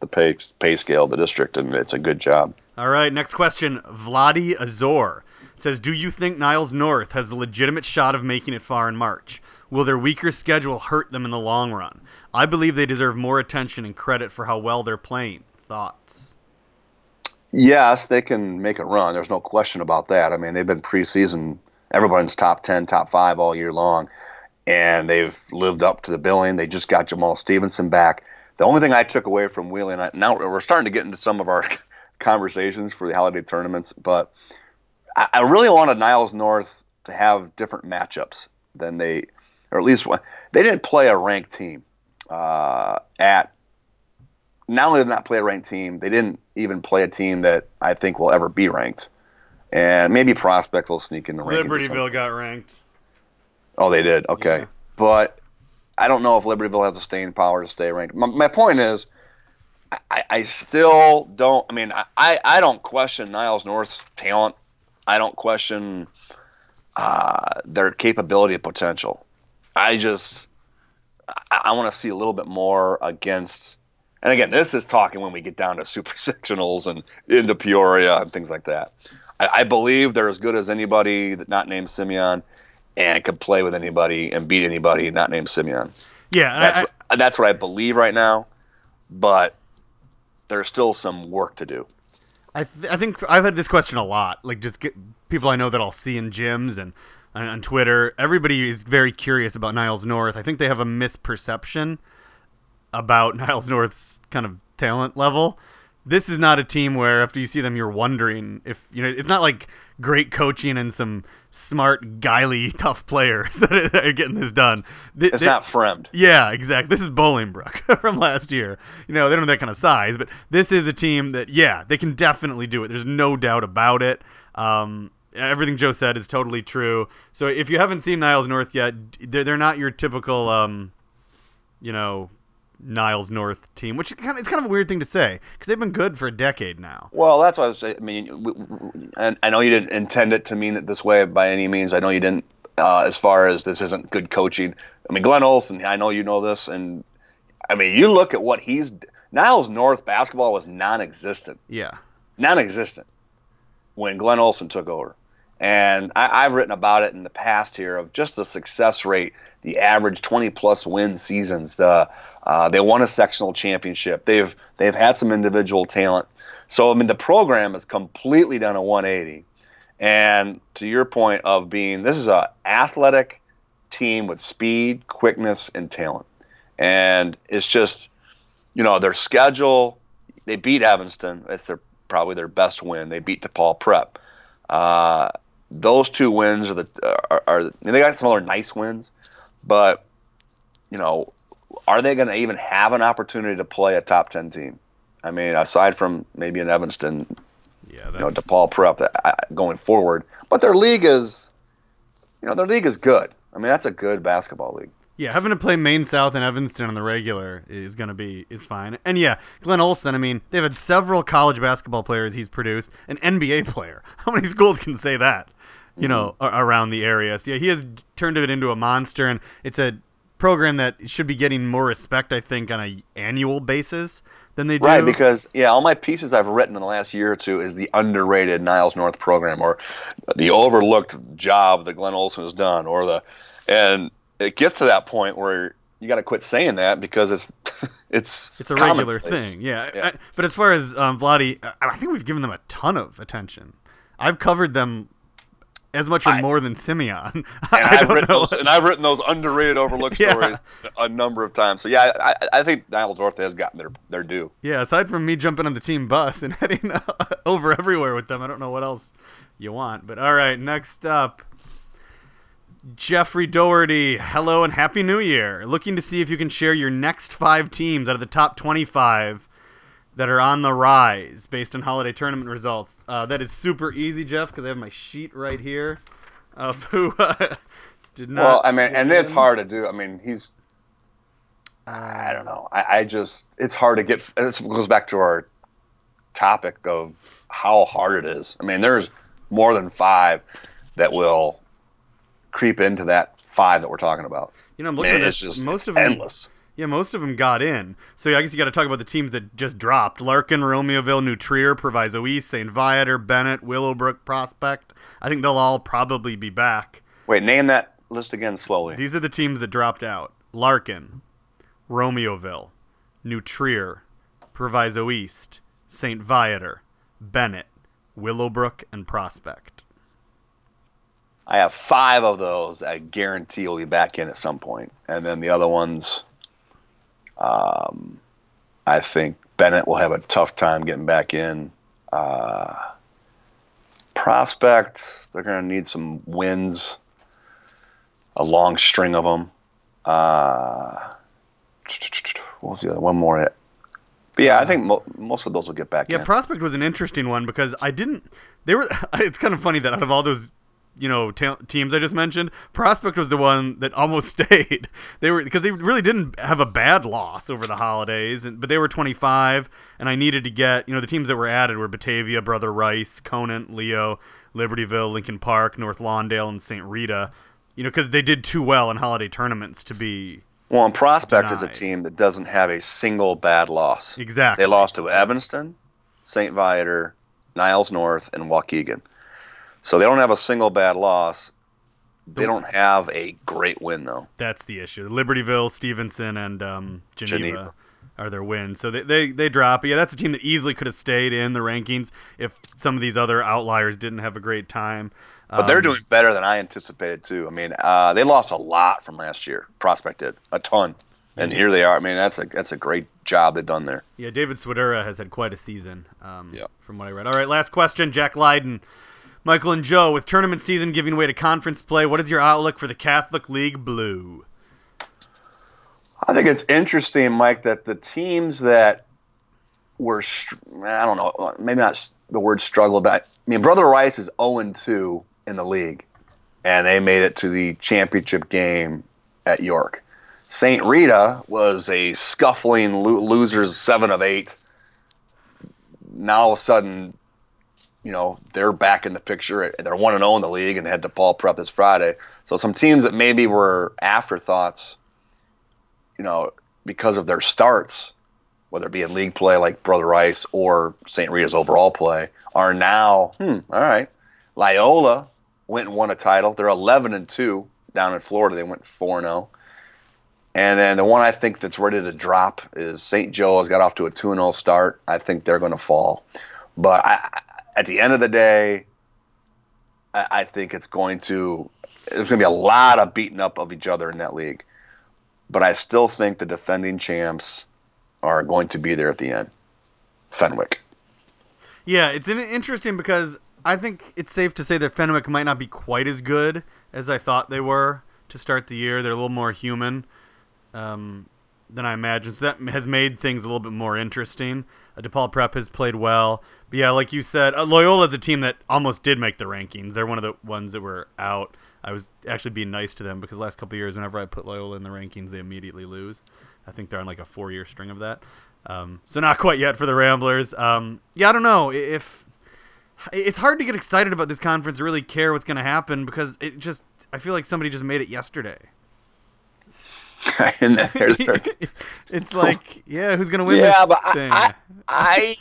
the pay pay scale of the district, and it's a good job. All right, next question. Vladi Azor says, "Do you think Niles North has a legitimate shot of making it far in March?" Will their weaker schedule hurt them in the long run? I believe they deserve more attention and credit for how well they're playing. Thoughts? Yes, they can make a run. There's no question about that. I mean, they've been preseason, everyone's top 10, top five all year long, and they've lived up to the billing. They just got Jamal Stevenson back. The only thing I took away from Wheeling, now we're starting to get into some of our conversations for the holiday tournaments, but I really wanted Niles North to have different matchups than they or at least one. They didn't play a ranked team uh, at. Not only did not play a ranked team, they didn't even play a team that I think will ever be ranked. And maybe Prospect will sneak in the rankings. Libertyville got ranked. Oh, they did. Okay, yeah. but I don't know if Libertyville has the staying power to stay ranked. My, my point is, I, I, still don't. I mean, I, I don't question Niles North's talent. I don't question uh, their capability and potential. I just I, I want to see a little bit more against. And again, this is talking when we get down to super sectionals and into Peoria and things like that. I, I believe they're as good as anybody that not named Simeon, and can play with anybody and beat anybody not named Simeon. Yeah, that's I, what, that's what I believe right now. But there's still some work to do. I th- I think I've had this question a lot. Like just get people I know that I'll see in gyms and on, on Twitter. Everybody is very curious about Niles North. I think they have a misperception about Niles North's kind of talent level. This is not a team where after you see them, you're wondering if you know. It's not like great coaching and some smart, guyly, tough players that are getting this done. It's they, not Fremd. Yeah, exactly. This is Bolingbrook from last year. You know, they don't have that kind of size, but this is a team that, yeah, they can definitely do it. There's no doubt about it. Um, everything Joe said is totally true. So if you haven't seen Niles North yet, they're, they're not your typical, um, you know, Niles North team, which kind of, it's kind of a weird thing to say because they've been good for a decade now. Well, that's what I was saying. I mean, and I know you didn't intend it to mean it this way by any means. I know you didn't, uh, as far as this isn't good coaching. I mean, Glenn Olson, I know you know this, and I mean, you look at what he's Niles North basketball was non-existent. Yeah, non-existent when Glenn Olson took over. And I, have written about it in the past here of just the success rate, the average 20 plus win seasons. The uh, they won a sectional championship. They've they've had some individual talent. So I mean the program has completely done a 180. And to your point of being this is a athletic team with speed, quickness, and talent. And it's just you know their schedule. They beat Evanston. It's their probably their best win. They beat DePaul Prep. Uh, those two wins are the are, are they got some other nice wins, but you know, are they going to even have an opportunity to play a top ten team? I mean, aside from maybe an Evanston, yeah, you know, DePaul Prep that, uh, going forward, but their league is, you know, their league is good. I mean, that's a good basketball league. Yeah, having to play Maine South and Evanston on the regular is going to be is fine. And yeah, Glenn Olson. I mean, they've had several college basketball players he's produced, an NBA player. How many schools can say that? You know, mm-hmm. around the area. So yeah, he has turned it into a monster, and it's a program that should be getting more respect, I think, on a annual basis than they do. Right, because yeah, all my pieces I've written in the last year or two is the underrated Niles North program, or the overlooked job that Glenn Olson has done, or the, and it gets to that point where you got to quit saying that because it's it's it's a regular thing. Yeah, yeah. I, but as far as um, Vladi, I think we've given them a ton of attention. I've covered them as much or I, more than Simeon. And I've written those, and I've written those underrated, overlooked yeah. stories a number of times. So yeah, I, I think Niles North has gotten their their due. Yeah, aside from me jumping on the team bus and heading uh, over everywhere with them, I don't know what else you want. But all right, next up. Jeffrey Doherty, hello and happy new year. Looking to see if you can share your next five teams out of the top 25 that are on the rise based on holiday tournament results. Uh, that is super easy, Jeff, because I have my sheet right here of who uh, did not. Well, I mean, and in. it's hard to do. I mean, he's. I don't know. I, I just it's hard to get. This goes back to our topic of how hard it is. I mean, there's more than five that will creep into that five that we're talking about. You know, I'm looking Man, at this. Most of them, endless. Yeah, most of them got in. So yeah, I guess you got to talk about the teams that just dropped: Larkin, Romeoville, New Trier, Proviso East, St. Viator, Bennett, Willowbrook, Prospect. I think they'll all probably be back. Wait, name that list again slowly. These are the teams that dropped out: Larkin, Romeoville, New Trier, Proviso East, St. Viator, Bennett, Willowbrook, and Prospect. I have five of those. I guarantee will be back in at some point, and then the other ones um, I think Bennett will have a tough time getting back in. Uh, prospect, they're going to need some wins, a long string of them. Uh, what was the other one more? But yeah, I think mo- most of those will get back. Yeah, in. prospect was an interesting one because I didn't. They were. It's kind of funny that out of all those you know ta- teams I just mentioned, Prospect was the one that almost stayed. They were because they really didn't have a bad loss over the holidays, and, but they were 25, and I needed to get you know the teams that were added were Batavia, Brother Rice, Conant, Leo, Libertyville, Lincoln Park, North Lawndale, and St. Rita. You know because they did too well in holiday tournaments to be. Well, and Prospect denied. is a team that doesn't have a single bad loss. Exactly. They lost to Evanston, St. Viator, Niles North, and Waukegan. So they don't have a single bad loss. They don't have a great win though. That's the issue. Libertyville, Stevenson, and um, Geneva, Geneva, are their wins. So they, they they drop. Yeah, that's a team that easily could have stayed in the rankings if some of these other outliers didn't have a great time. But they're um, doing better than I anticipated too. I mean, uh, they lost a lot from last year. Prospect did a ton, and here they are. I mean, that's a that's a great job they've done there. Yeah, David Swidera has had quite a season. Um, yeah. From what I read. All right, last question. Jack Lydon Michael and Joe, with tournament season giving way to conference play, what is your outlook for the Catholic League Blue? I think it's interesting, Mike, that the teams that were, I don't know, maybe not the word struggle, but I mean, Brother Rice is 0 2 in the league, and they made it to the championship game at York. St. Rita was a scuffling lo- losers seven of eight. Now all of a sudden, you know, they're back in the picture. They're one and zero in the league and head to Paul Prep this Friday. So some teams that maybe were afterthoughts, you know, because of their starts, whether it be in league play like Brother Rice or St. Rita's overall play, are now, hmm, all right. Loyola went and won a title. They're 11 and 2 down in Florida. They went 4 and 0. And then the one I think that's ready to drop is St. Joe has got off to a 2 0 start. I think they're going to fall. But I, at the end of the day, I, I think it's going to there's going to be a lot of beating up of each other in that league. But I still think the defending champs are going to be there at the end. Fenwick. Yeah, it's interesting because I think it's safe to say that Fenwick might not be quite as good as I thought they were to start the year. They're a little more human um, than I imagined, so that has made things a little bit more interesting. DePaul Prep has played well, but yeah, like you said, uh, Loyola is a team that almost did make the rankings. They're one of the ones that were out. I was actually being nice to them because the last couple years, whenever I put Loyola in the rankings, they immediately lose. I think they're on like a four-year string of that. Um, so not quite yet for the Ramblers. Um, yeah, I don't know if it's hard to get excited about this conference, really care what's going to happen because it just I feel like somebody just made it yesterday. and there's it's like, yeah, who's going to win yeah, this but thing? I, I,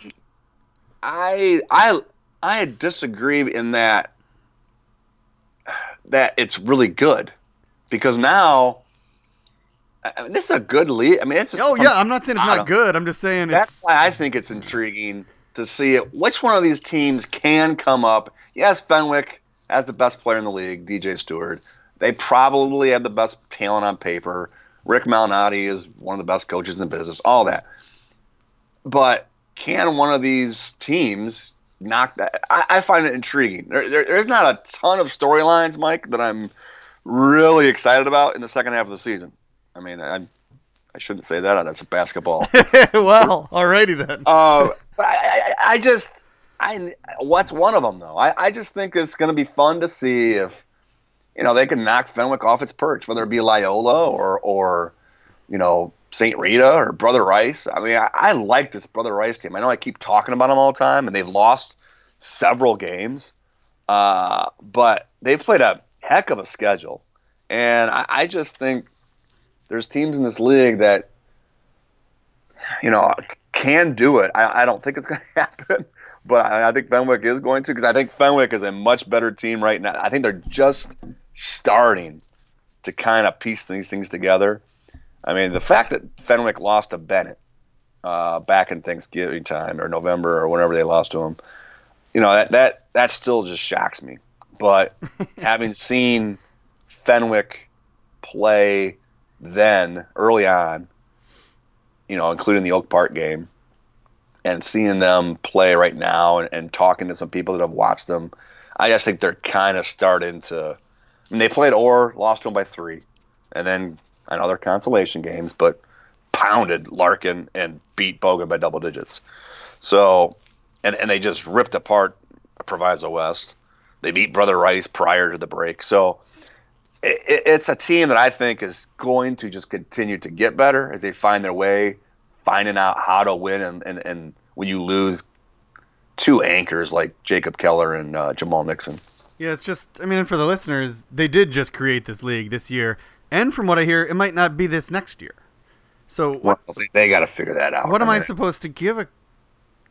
I, I, I disagree in that that it's really good because now I mean, this is a good league. I mean, it's. oh yeah, I'm not saying it's not good. I'm just saying That's it's. why I think it's intriguing to see it. Which one of these teams can come up? Yes, Fenwick has the best player in the league, DJ Stewart. They probably have the best talent on paper. Rick Malnati is one of the best coaches in the business. All that, but can one of these teams knock that? I, I find it intriguing. There, there, there's not a ton of storylines, Mike, that I'm really excited about in the second half of the season. I mean, I, I shouldn't say that. That's basketball. well, alrighty then. Uh, but I, I, I just, I what's one of them though? I, I just think it's going to be fun to see if, you know, they can knock Fenwick off its perch, whether it be Loyola or or, you know, St. Rita or Brother Rice. I mean, I, I like this Brother Rice team. I know I keep talking about them all the time, and they've lost several games, uh, but they've played a heck of a schedule, and I, I just think there's teams in this league that you know, can do it. I, I don't think it's going to happen, but I, I think Fenwick is going to because I think Fenwick is a much better team right now. I think they're just starting to kind of piece these things together. I mean, the fact that Fenwick lost to Bennett uh, back in Thanksgiving time or November or whenever they lost to him, you know, that that that still just shocks me. But having seen Fenwick play then early on, you know, including the Oak Park game, and seeing them play right now and, and talking to some people that have watched them, I just think they're kind of starting to. Mean, they played Orr, lost to them by three, and then they're consolation games, but pounded Larkin and beat Bogan by double digits. So, and and they just ripped apart Proviso West. They beat Brother Rice prior to the break. So, it- it's a team that I think is going to just continue to get better as they find their way, finding out how to win. And, and, and when you lose two anchors like Jacob Keller and uh, Jamal Nixon, Yeah, it's just. I mean, and for the listeners, they did just create this league this year, and from what I hear, it might not be this next year. So what? well, they got to figure that out. What am I mean, supposed to give a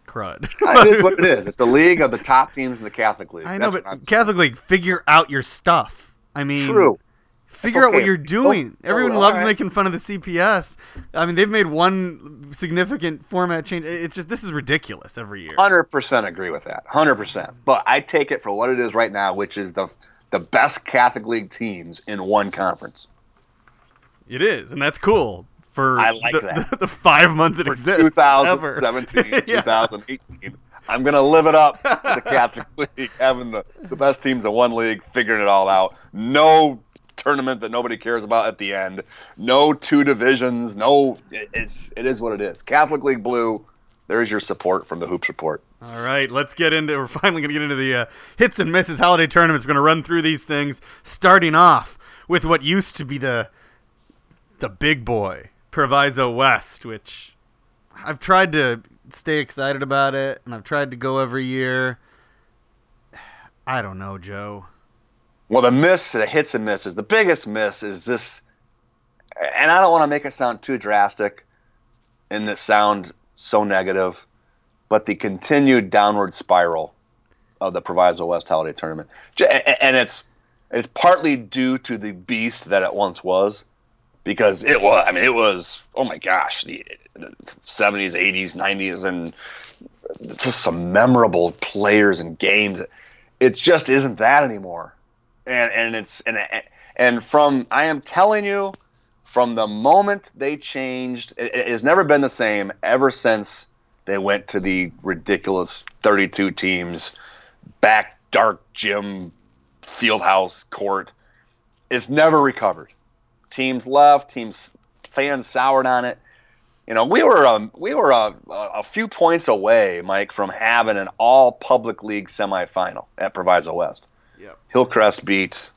crud? it is what it is. It's a league of the top teams in the Catholic League. I know, That's but Catholic League, figure out your stuff. I mean, true. Figure out what you're doing. Oh, Everyone oh, loves alright. making fun of the CPS. I mean, they've made one significant format change. It's just this is ridiculous every year. Hundred percent agree with that. Hundred percent. But I take it for what it is right now, which is the the best Catholic League teams in one conference. It is, and that's cool for I like the, that. The, the five months it For exists. ever. 2017, Yeah. 2018. I'm gonna live it up the Catholic League, having the, the best teams in one league, figuring it all out. No tournament that nobody cares about at the end. No two divisions. No, it, it's it is what it is. Catholic League Blue. There's your support from the Hoops Report. All right, let's get into. We're finally going to get into the uh, hits and misses holiday tournaments. We're going to run through these things, starting off with what used to be the the big boy, Proviso West, which I've tried to stay excited about it, and I've tried to go every year. I don't know, Joe. Well, the miss, the hits and misses, the biggest miss is this, and I don't want to make it sound too drastic and it sound so negative, but the continued downward spiral of the Proviso West Holiday Tournament, and it's it's partly due to the beast that it once was, because it was. I mean, it was. Oh my gosh, the seventies, eighties, nineties, and just some memorable players and games. It just isn't that anymore, and and it's and and from I am telling you, from the moment they changed, it, it has never been the same ever since they went to the ridiculous thirty-two teams, back dark gym, field house court. It's never recovered teams left, teams fans soured on it. You know, we were um, we were a, a few points away, Mike, from having an all public league semifinal at Proviso West. Yep. Hillcrest beat,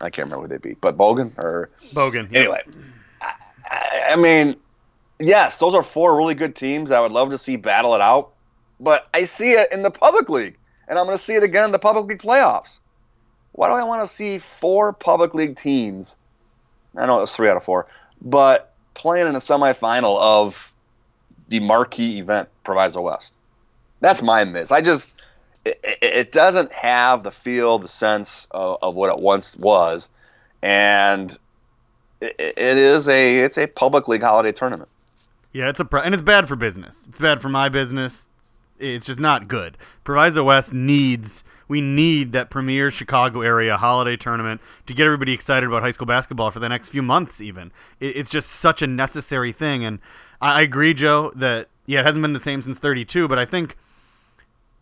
I can't remember who they beat, but Bogan or Bogan. Yep. Anyway, I, I mean, yes, those are four really good teams. I would love to see battle it out, but I see it in the public league, and I'm going to see it again in the public league playoffs. Why do I want to see four public league teams I know it was three out of four, but playing in a semifinal of the marquee event, Proviso West. That's my miss. I just it, it doesn't have the feel, the sense of, of what it once was, and it, it is a it's a public league holiday tournament. Yeah, it's a pro- and it's bad for business. It's bad for my business. It's just not good. Proviso West needs we need that premier Chicago area holiday tournament to get everybody excited about high school basketball for the next few months. Even it's just such a necessary thing. And I agree, Joe, that yeah, it hasn't been the same since '32, but I think.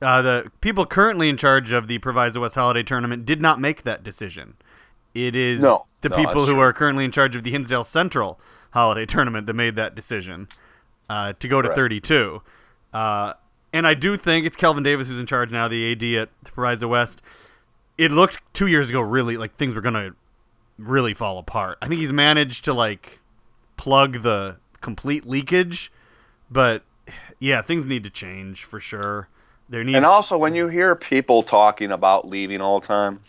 Uh, the people currently in charge of the Proviso West Holiday Tournament did not make that decision. It is no, the no, people who true. are currently in charge of the Hinsdale Central Holiday Tournament that made that decision uh, to go to Right. 32. Uh, and I do think it's Kelvin Davis who's in charge now, the AD at Proviso West. It looked two years ago really like things were gonna really fall apart. I think he's managed to like plug the complete leakage, but yeah, things need to change for sure. There needs And also, when you hear people talking about leaving all the time,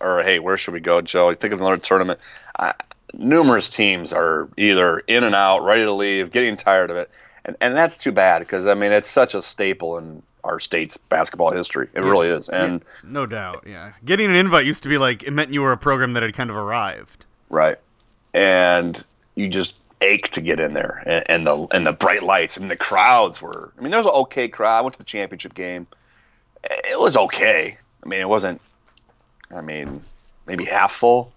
or hey, where should we go, Joe? Think of another tournament. I, numerous teams are either in and out, ready to leave, getting tired of it, and and that's too bad because I mean it's such a staple in our state's basketball history. It Yeah. really is, and Yeah, no doubt. Yeah, getting an invite used to be like it meant you were a program that had kind of arrived. right, and you just ache to get in there, and, and the and the bright lights, I mean the crowds were. I mean there was an okay crowd. I went to the championship game. It was okay. I mean it wasn't. I mean maybe half full.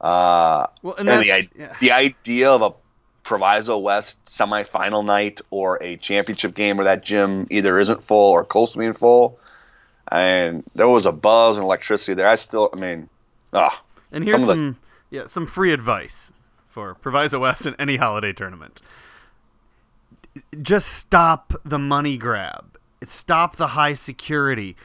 Uh, Well, and, and the, yeah. the idea of a Proviso West semifinal night or a championship game where that gym either isn't full or close to being full, and there was a buzz and electricity there. I still, I mean, ah, And here's Some some yeah some free advice for Proviso West in any holiday tournament. Just stop the money grab. Stop the high security.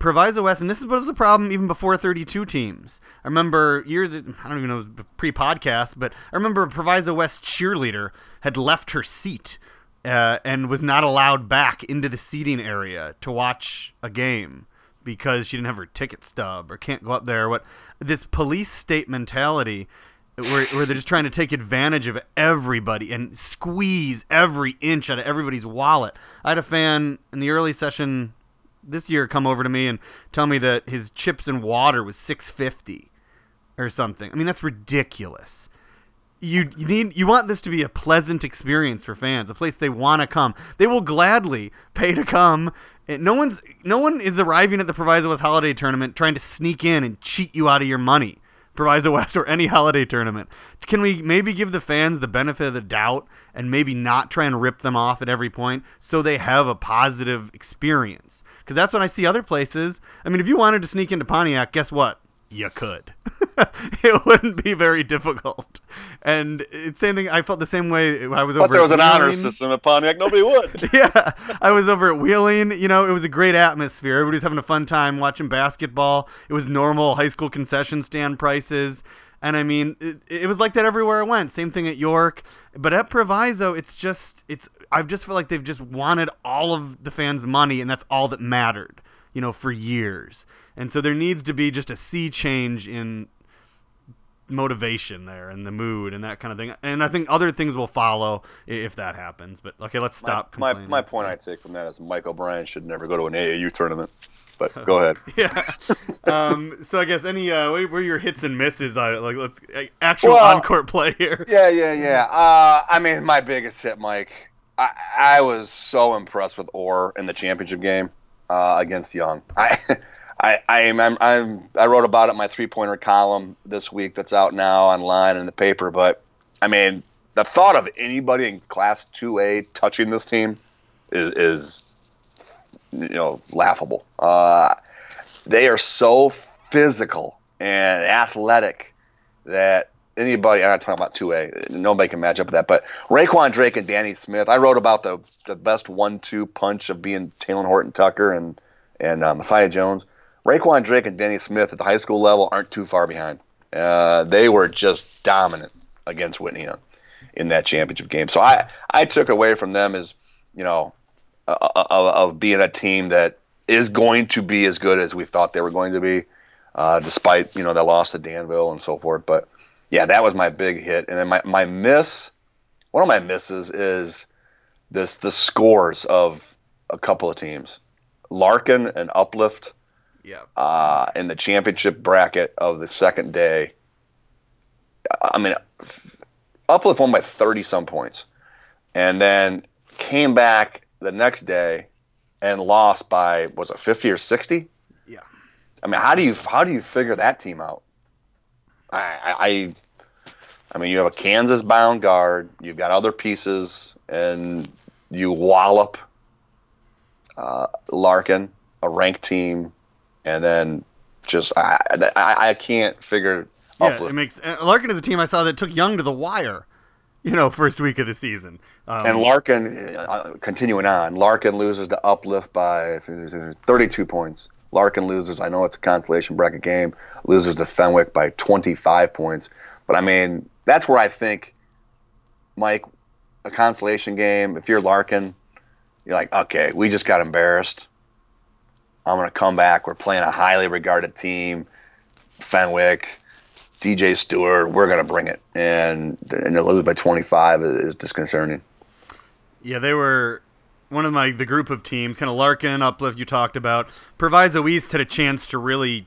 Proviso West, and this was a problem even before 32 teams. I remember years, I don't even know, it was pre-podcast, but I remember a Proviso West cheerleader had left her seat uh, and was not allowed back into the seating area to watch a game because she didn't have her ticket stub or can't go up there. What this police state mentality where, where they're just trying to take advantage of everybody and squeeze every inch out of everybody's wallet. I had a fan in the early session this year come over to me and tell me that his chips and water was 650 or something. I mean, that's ridiculous. You, you need you want this to be a pleasant experience for fans, a place they want to come. They will gladly pay to come. No one's no one is arriving at the Proviso West holiday tournament trying to sneak in and cheat you out of your money. Proviso West or any holiday tournament. Can we maybe give the fans the benefit of the doubt and maybe not try and rip them off at every point so they have a positive experience? Because that's what I see other places. I mean, if you wanted to sneak into Pontiac, guess what? You could. it wouldn't be very difficult. And it's same thing. I felt the same way. I was but over. there was at an honor Wheeling. system at Pontiac. Nobody would. yeah, I was over at Wheeling. You know, it was a great atmosphere. Everybody's having a fun time watching basketball. It was normal high school concession stand prices. And I mean, it, it was like that everywhere I went. Same thing at York, but at Proviso, it's just it's. I just feel like they've just wanted all of the fans' money, and that's all that mattered, you know, for years. And so there needs to be just a sea change in motivation there and the mood and that kind of thing. And I think other things will follow if that happens. But okay, let's stop. My, my, my, point I take from that is Mike O'Brien should never go to an AAU tournament. But go ahead. yeah. Um, so I guess any uh, what were your hits and misses? Uh, like let's uh, actual well, on-court play here. Yeah, yeah, yeah. Uh, I mean, my biggest hit, Mike. I, I was so impressed with Orr in the championship game uh, against Young. I I, I am I'm, I'm, i wrote about it in my three pointer column this week that's out now online in the paper. But I mean, the thought of anybody in Class Two A touching this team is is you know laughable. Uh, they are so physical and athletic that anybody. I'm not talking about two A. Nobody can match up with that. But Raquan Drake and Danny Smith. I wrote about the the best one two punch of being Talen Horton Tucker and and uh, Messiah Jones. Raquan Drake and Danny Smith at the high school level aren't too far behind. Uh, they were just dominant against Whitney Young in that championship game. So I, I took away from them as, you know, of, being a team that is going to be as good as we thought they were going to be, uh, despite, you know, they lost to Danville and so forth. But yeah, that was my big hit. And then my, my miss, one of my misses is this the scores of a couple of teams. Larkin and Uplift yeah. Uh, in the championship bracket of the second day, I mean, Uplift won by 30 some points and then came back the next day and lost by, was it 50 or 60? Yeah. I mean, how do you, how do you figure that team out? I, I, I mean, you have a Kansas bound guard, you've got other pieces, and you wallop uh, Larkin, a ranked team, and then just I I, I can't figure. Yeah, it makes uh, Larkin is a team I saw that took Young to the wire. You know, first week of the season. Um, and Larkin, uh, continuing on, Larkin loses to Uplift by 32 points. Larkin loses. I know it's a consolation bracket game. Loses to Fenwick by 25 points. But I mean, that's where I think, Mike, a consolation game. If you're Larkin, you're like, okay, we just got embarrassed. I'm to come back. We're playing a highly regarded team, Fenwick, DJ Stewart. We're to bring it, and and to lose by 25 is, disconcerting. Yeah, they were one of my the group of teams, kind of Larkin, Uplift. You talked about Proviso East had a chance to really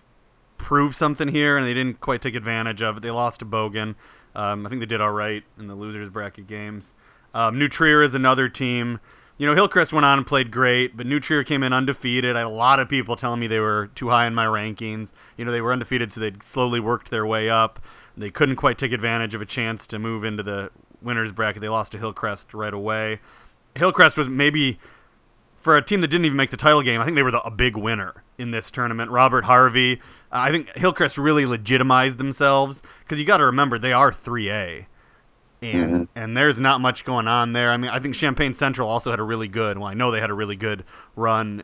prove something here, and they didn't quite take advantage of it. They lost to Bogan. Um, I think they did all right in the losers bracket games. Um, New Trier is another team you know, Hillcrest went on and played great, but New Trier came in undefeated. I had a lot of people telling me they were too high in my rankings. You know, they were undefeated, so they'd slowly worked their way up. They couldn't quite take advantage of a chance to move into the winners bracket. They lost to Hillcrest right away. Hillcrest was maybe for a team that didn't even make the title game. I think they were the, a big winner in this tournament. Robert Harvey. Uh, I think Hillcrest really legitimized themselves because you got to remember they are 3A and mm-hmm. and there's not much going on there. I mean, I think Champaign Central also had a really good. Well, I know they had a really good run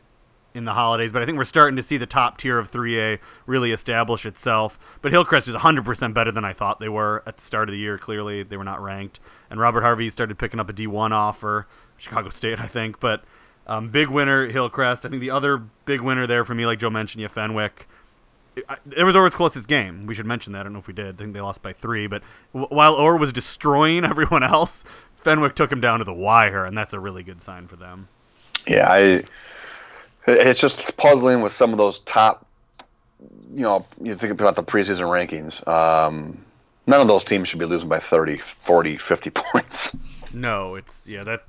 in the holidays, but I think we're starting to see the top tier of 3A really establish itself. But Hillcrest is 100% better than I thought they were at the start of the year. Clearly, they were not ranked, and Robert Harvey started picking up a D1 offer, Chicago State, I think. But um, big winner Hillcrest. I think the other big winner there for me, like Joe mentioned, yeah, Fenwick it was Orr's closest game. We should mention that. I don't know if we did. I think they lost by three. But w- while Orr was destroying everyone else, Fenwick took him down to the wire, and that's a really good sign for them. Yeah, I, it's just puzzling with some of those top. You know, you think about the preseason rankings. Um, none of those teams should be losing by 30, 40, 50 points. No, it's yeah that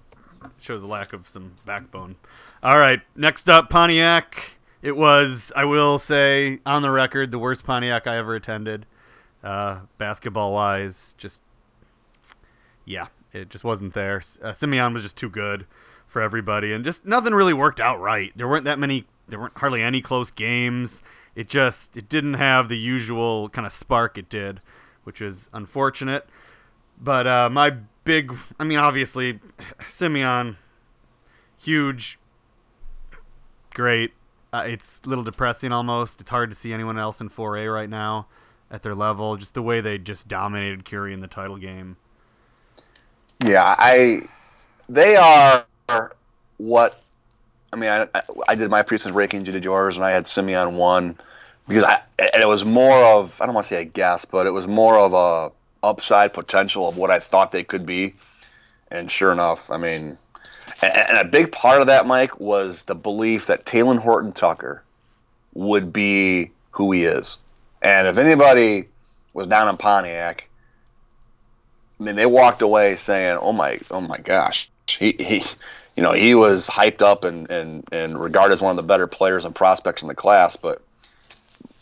shows a lack of some backbone. All right, next up, Pontiac. It was, I will say, on the record, the worst Pontiac I ever attended. Uh, basketball wise, just yeah, it just wasn't there. Uh, Simeon was just too good for everybody, and just nothing really worked out right. There weren't that many. There weren't hardly any close games. It just it didn't have the usual kind of spark it did, which is unfortunate. But uh, my big, I mean, obviously, Simeon, huge, great. Uh, it's a little depressing almost. It's hard to see anyone else in 4A right now. at their level. Just the way they just dominated Curie in the title game. Yeah, I they are what I mean. I, I did my preseason rankings, you did yours, and I had Simeon one because I and it was more of I don't want to say a guess, but it was more of a upside potential of what I thought they could be. And sure enough, I mean, and, a big part of that, Mike, was the belief that Talen Horton Tucker would be who he is. And if anybody was down in Pontiac, I mean, they walked away saying, "Oh my, oh my gosh, he, he you know, he was hyped up and, and, and regarded as one of the better players and prospects in the class, but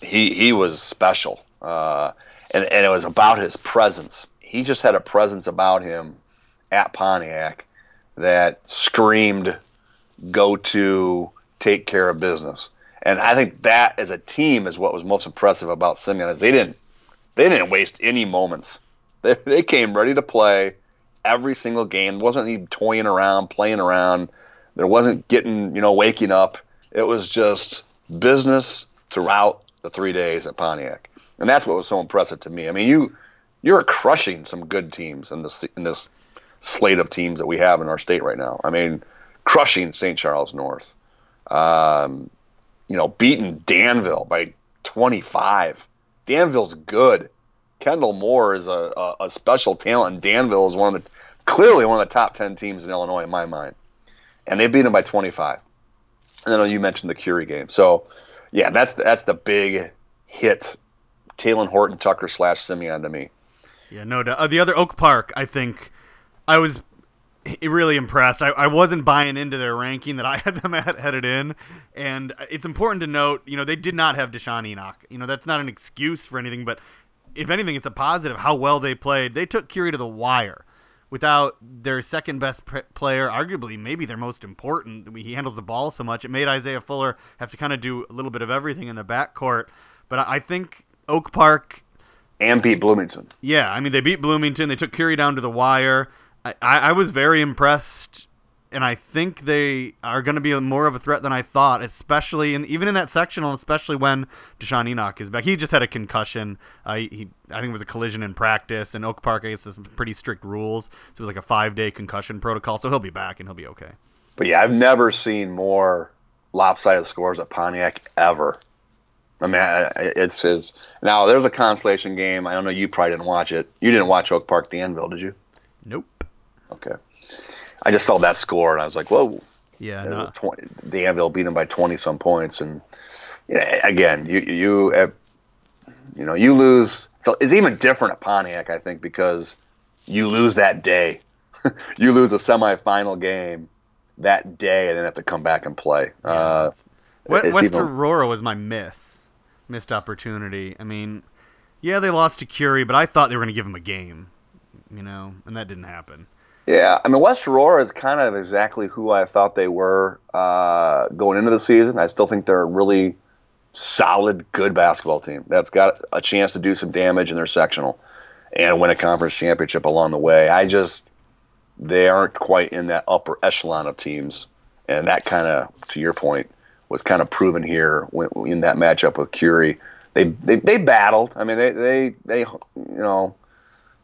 he he was special, uh, and and it was about his presence. He just had a presence about him at Pontiac that screamed, "Go to take care of business." And I think that as a team is what was most impressive about Simeon is they didn't they didn't waste any moments. They, they came ready to play every single game. Wasn't even toying around, playing around. There wasn't getting, you know, waking up. It was just business throughout the three days at Pontiac, and that's what was so impressive to me. I mean, you you're crushing some good teams in this in this slate of teams that we have in our state right now. I mean, crushing St. Charles North, um, you know, beating Danville by 25. Danville's good. Kendall Moore is a, a, a special talent, and Danville is one of the clearly one of the top 10 teams in Illinois in my mind, and they beat them by 25. And then you mentioned the Curie game, so yeah, that's that's the big hit. Talen Horton Tucker slash Simeon to me. Yeah, no doubt. Uh, the other Oak Park, I think, I was really impressed. I, I wasn't buying into their ranking that I had them at, headed in, and it's important to note, you know, they did not have Deshaun Enoch. You know, that's not an excuse for anything, but if anything, it's a positive how well they played. They took Curie to the wire without their second best player, arguably maybe their most important. He handles the ball so much. It made Isaiah Fuller have to kind of do a little bit of everything in the backcourt. But I think Oak Park. And beat Bloomington. Yeah, I mean, they beat Bloomington. They took Curie down to the wire. I, I, I was very impressed and I think they are going to be more of a threat than I thought, especially in even in that sectional, especially when Deshaun Enoch is back. He just had a concussion. Uh, he, I think it was a collision in practice, and Oak Park I guess has some pretty strict rules, so it was like a five day concussion protocol. So he'll be back and he'll be okay. But yeah, I've never seen more lopsided scores at Pontiac ever. I mean, it's his. Now there's a consolation game. I don't know. You probably didn't watch it. You didn't watch Oak Park Danville, did you? Nope. Okay. I just saw that score and I was like, whoa. Yeah, no. 20, Danville beat them by twenty some points, and yeah, again, you you uh, you know you lose. So it's even different at Pontiac, I think, because you lose that day. you lose a semifinal game that day, and then have to come back and play. Yeah, uh, West, West Aurora was my miss, missed opportunity. I mean, yeah, they lost to Curie, but I thought they were going to give them a game, you know, and that didn't happen. Yeah, I mean West Aurora is kind of exactly who I thought they were uh, going into the season. I still think they're a really solid, good basketball team that's got a chance to do some damage in their sectional and win a conference championship along the way. I just they aren't quite in that upper echelon of teams, and that kind of, to your point, was kind of proven here in that matchup with Curie. They, they they battled. I mean, they they they you know,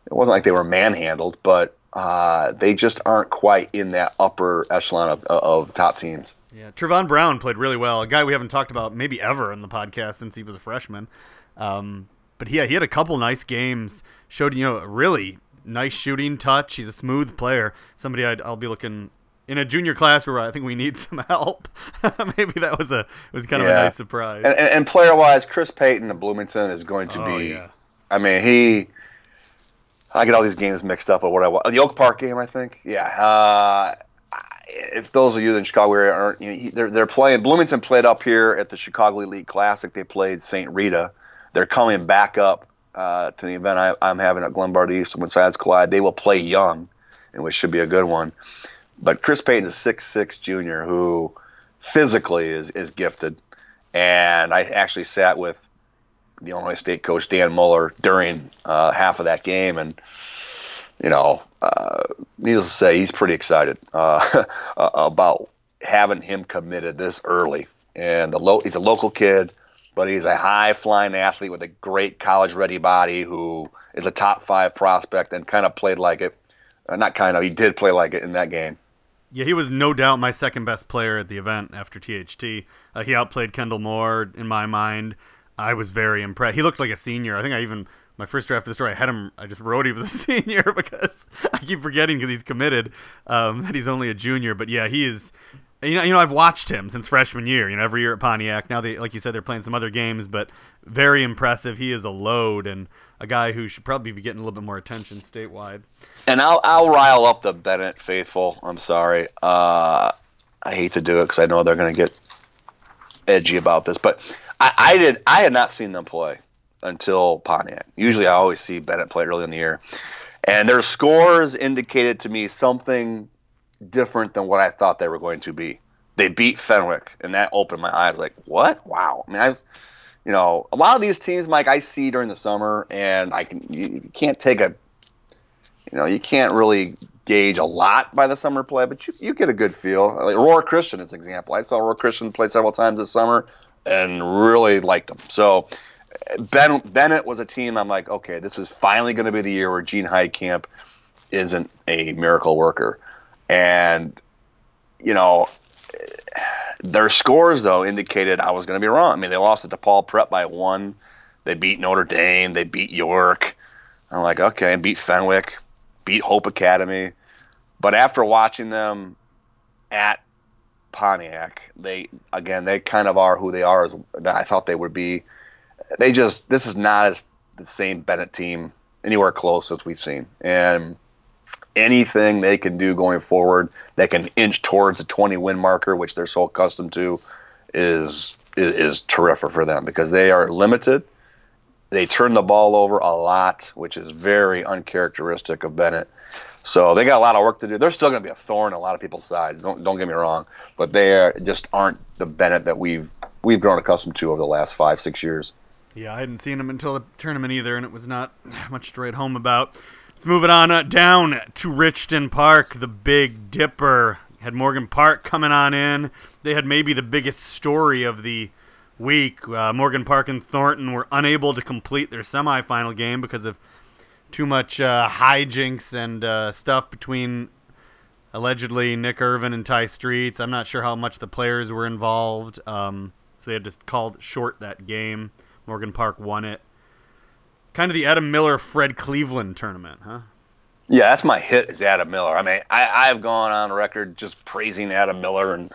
it wasn't like they were manhandled, but uh, they just aren't quite in that upper echelon of, of top teams. Yeah, Trevon Brown played really well. A guy we haven't talked about maybe ever in the podcast since he was a freshman. Um, but yeah, he had a couple nice games. Showed you know really nice shooting touch. He's a smooth player. Somebody i will be looking in a junior class where I think we need some help. maybe that was a was kind yeah. of a nice surprise. And, and, and player wise, Chris Payton of Bloomington is going to oh, be. Yeah. I mean, he I get all these games mixed up But what I want. The Oak Park game, I think. Yeah. Uh, if those of you in Chicago area aren't, you know, they're they're playing. Bloomington played up here at the Chicago Elite Classic. They played St. Rita. They're coming back up uh, to the event I, am having at Glenbard East when sides collide. They will play young, and which should be a good one. But Chris Payton is six six junior who physically is is gifted, and I actually sat with the Illinois State coach Dan Muller during uh, half of that game, and you know, uh, needless to say, he's pretty excited uh, about having him committed this early. And the lo- he's a local kid, but he's a high flying athlete with a great college ready body who is a top five prospect and kind of played like it. Uh, not kind of, he did play like it in that game. Yeah, he was no doubt my second best player at the event after THT. Uh, he outplayed Kendall Moore in my mind. I was very impressed. He looked like a senior. I think I even my first draft of the story, I had him. I just wrote he was a senior because I keep forgetting because he's committed um, that he's only a junior. But yeah, he is. You know, you know, I've watched him since freshman year. You know, every year at Pontiac. Now they, like you said, they're playing some other games, but very impressive. He is a load and a guy who should probably be getting a little bit more attention statewide. And I'll I'll rile up the Benet faithful. I'm sorry. Uh, I hate to do it because I know they're going to get edgy about this, but I, I did. I had not seen them play until Pontiac. Usually, I always see Benet play early in the year, and their scores indicated to me something different than what I thought they were going to be. They beat Fenwick, and that opened my eyes. Like, what? Wow. I mean, I've, you know, a lot of these teams, Mike, I see during the summer, and I can you, can't take a, you know, you can't really gauge a lot by the summer play, but you, you get a good feel. Like Aurora Christian is an example. I saw Aurora Christian play several times this summer and really liked them. So ben, Benet was a team I'm like, okay, this is finally going to be the year where Gene Heidkamp isn't a miracle worker. And, you know, their scores, though, indicated I was going to be wrong. I mean, they lost to DePaul Prep by one. They beat Notre Dame. They beat York. I'm like, okay, and beat Fenwick, beat Hope Academy. But after watching them at Pontiac, they again they kind of are who they are as I thought they would be. They just this is not as the same Benet team anywhere close as we've seen, and anything they can do going forward that can inch towards the 20 win marker, which they're so accustomed to, is is, is terrific for them because they are limited. They turn the ball over a lot, which is very uncharacteristic of Benet. So they got a lot of work to do. They're still going to be a thorn in a lot of people's sides. Don't don't get me wrong, but they are, just aren't the Benet that we've we've grown accustomed to over the last five six years. Yeah, I hadn't seen him until the tournament either, and it was not much to write home about. Let's move it on uh, down to Richton Park. The Big Dipper had Morgan Park coming on in. They had maybe the biggest story of the week. Uh, Morgan Park and Thornton were unable to complete their semifinal game because of too much uh, hijinks and uh, stuff between allegedly Nick Irvin and Tai Streets. I'm not sure how much the players were involved, um, so they had to call short that game. Morgan Park won it. Kind of the Adam Miller Fred Cleveland tournament, huh? Yeah, that's my hit is Adam Miller. I mean, I, I've gone on record just praising Adam Miller and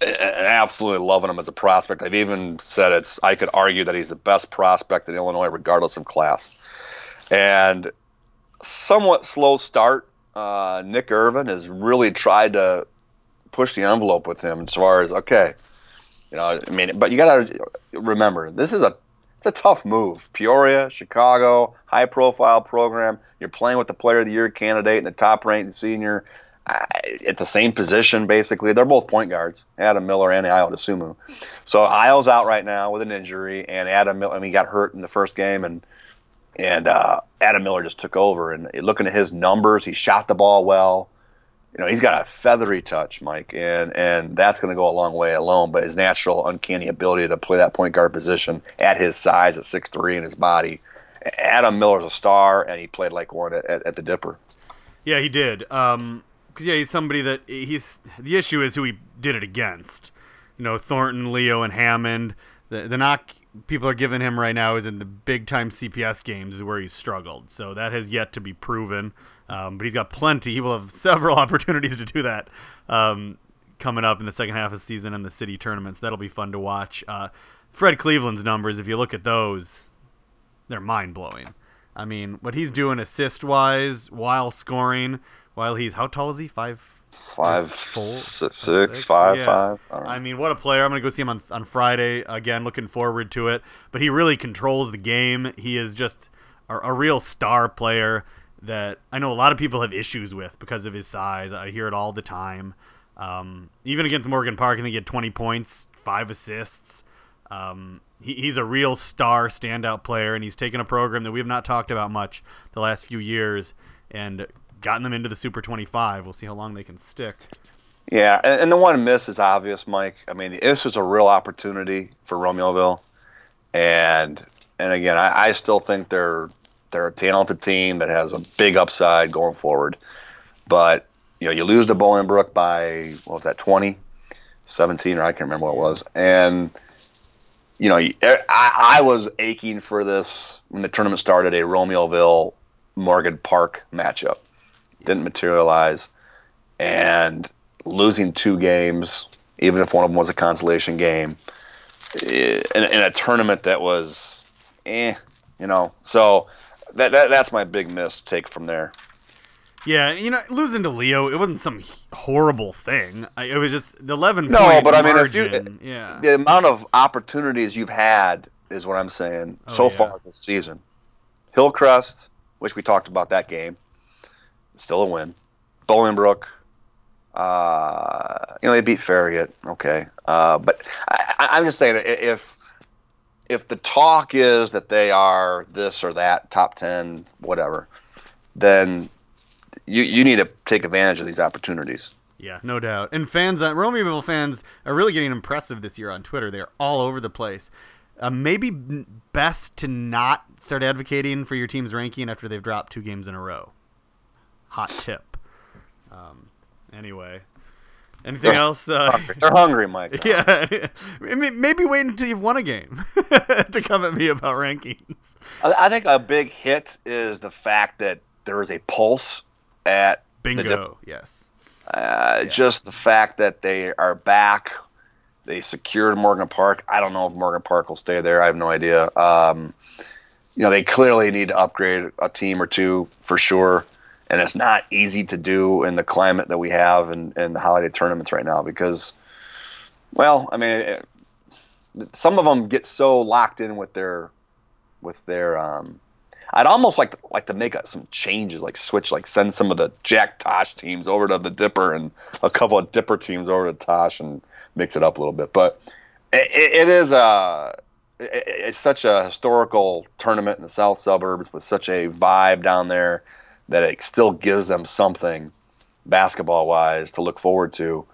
and absolutely loving him as a prospect. I've even said it's I could argue that he's the best prospect in Illinois, regardless of class. And somewhat slow start. Uh, Nick Irvin has really tried to push the envelope with him as far as okay, you know. I mean, but you got to remember this is a it's a tough move. Peoria, Chicago, high profile program. You're playing with the Player of the Year candidate and the top ranked senior at the same position, basically. They're both point guards, Adam Miller and Ayo Dosunmu. So Ayo's out right now with an injury, and Adam Miller, I mean, he got hurt in the first game, and and uh, Adam Miller just took over. And looking at his numbers, he shot the ball well. You know, he's got a feathery touch, Mike, and and that's going to go a long way alone. But his natural, uncanny ability to play that point guard position at his size, at six three, and his body. Adam Miller's a star, and he played like one at, at, the Dipper. Yeah, he did. Um, cause yeah, he's somebody that he's. The issue is who he did it against. You know, Thornton, Leo, and Hammond. The the knock people are giving him right now is in the big time CPS games is where he's struggled. So that has yet to be proven. Um, but he's got plenty. He will have several opportunities to do that um, coming up in the second half of the season and the city tournaments. That'll be fun to watch. Uh, Fred Cleveland's numbers, if you look at those, they're mind blowing. I mean, what he's doing assist wise while scoring, while he's how tall is he? Five five, four, six, six, five, yeah. five. I, I, mean, what a player! I'm gonna go see him on on Friday again. Looking forward to it. But he really controls the game. He is just a, a, real star player that I know a lot of people have issues with because of his size. I hear it all the time. Um, even against Morgan Park, think he had 20 points, five assists. Um, he, he's a real star, standout player, and he's taken a program that we have not talked about much the last few years and gotten them into the Super 25. We'll see how long they can stick. Yeah, and, and the one miss is obvious, Mike. I mean, this was a real opportunity for Romeoville. and and again, I, I still think they're they're a talented team that has a big upside going forward. But you know, you lose to Bolingbrook by what was that, 20, 17, or I can't remember what it was, and you know, I, I was aching for this when the tournament started, a Romeoville Morgan Park matchup. Didn't materialize, and losing two games, even if one of them was a consolation game, eh, in, in a tournament that was, eh, you know. So that, that that's my big miss take from there. Yeah, you know, losing to Leo, it wasn't some horrible thing. I, it was just the eleven. No, but I mean, if you, yeah, the amount of opportunities you've had is what I'm saying Oh, so yeah. far this season. Hillcrest, which we talked about that game, still a win. Bolingbrook, uh, you know, they beat Farragut, okay, uh, but I, I- I'm just saying if if the talk is that they are this or that top ten, whatever, then you you need to take advantage of these opportunities. yeah, no doubt. And fans, uh, Romeoville fans are really getting impressive this year on Twitter. They're all over the place. Uh, maybe best to not start advocating for your team's ranking after they've dropped two games in a row. Hot tip. Um, anyway, anything They're else? Uh, Hungry. They're hungry, Mike. Yeah, maybe wait until you've won a game to come at me about rankings. I, I think a big hit is the fact that there is a pulse at Bingo. Yes. uh, Yeah. just the fact that they are back. They secured Morgan Park. I don't know if Morgan Park will stay there. I have no idea. Um, you know, they clearly need to upgrade a team or two for sure. And it's not easy to do in the climate that we have in, in the holiday tournaments right now because, well, I mean, it, some of them get so locked in with their, with their, um, I'd almost like to, like to make some changes, like switch, like send some of the Jack Tosh teams over to the Dipper and a couple of Dipper teams over to Tosh and mix it up a little bit. But it, it is a it, it's such a historical tournament in the south suburbs with such a vibe down there that it still gives them something basketball wise to look forward to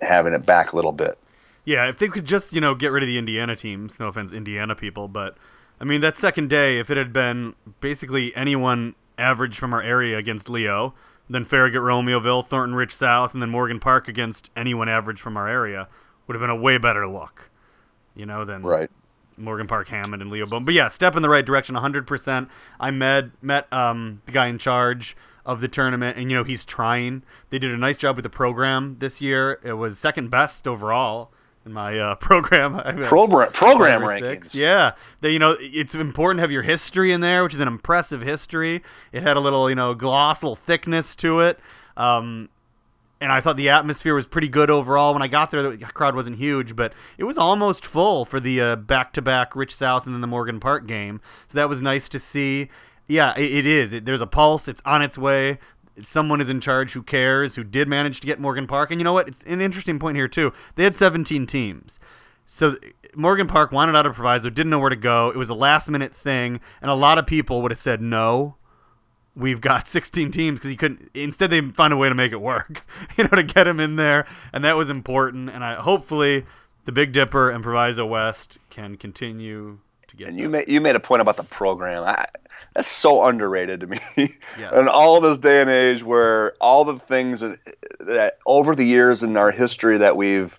having it back a little bit. Yeah, if they could just, you know, get rid of the Indiana teams, no offense, Indiana people, but I mean, that second day, if it had been basically anyone average from our area against Leo, then Farragut, Romeoville, Thornton Rich South, and then Morgan Park against anyone average from our area, would have been a way better look, you know, than Right. Morgan Park, Hammond, and Leo Bowman. But yeah, step in the right direction, 100%. I met met um, the guy in charge of the tournament, and you know he's trying. They did a nice job with the program this year. It was second best overall in my uh, program. Program program rankings. Yeah, they you know it's important to have your history in there, which is an impressive history. It had a little you know gloss, a little thickness to it. Um, and I thought the atmosphere was pretty good overall. When I got there, the crowd wasn't huge, but it was almost full for the uh, back-to-back Rich South and then the Morgan Park game. So that was nice to see. Yeah, it, it is. It, there's a pulse. It's on its way. Someone is in charge who cares, who did manage to get Morgan Park. And you know what? It's an interesting point here too. They had 17 teams. So Morgan Park wanted out of proviso, didn't know where to go. It was a last-minute thing, and a lot of people would have said no we've got 16 teams because he couldn't instead they found a way to make it work you know to get him in there and that was important and i hopefully the big dipper and proviso west can continue to get And you them. made you made a point about the program. I, that's so underrated to me. Yes. In all of this day and age, where all the things that, that over the years in our history that we've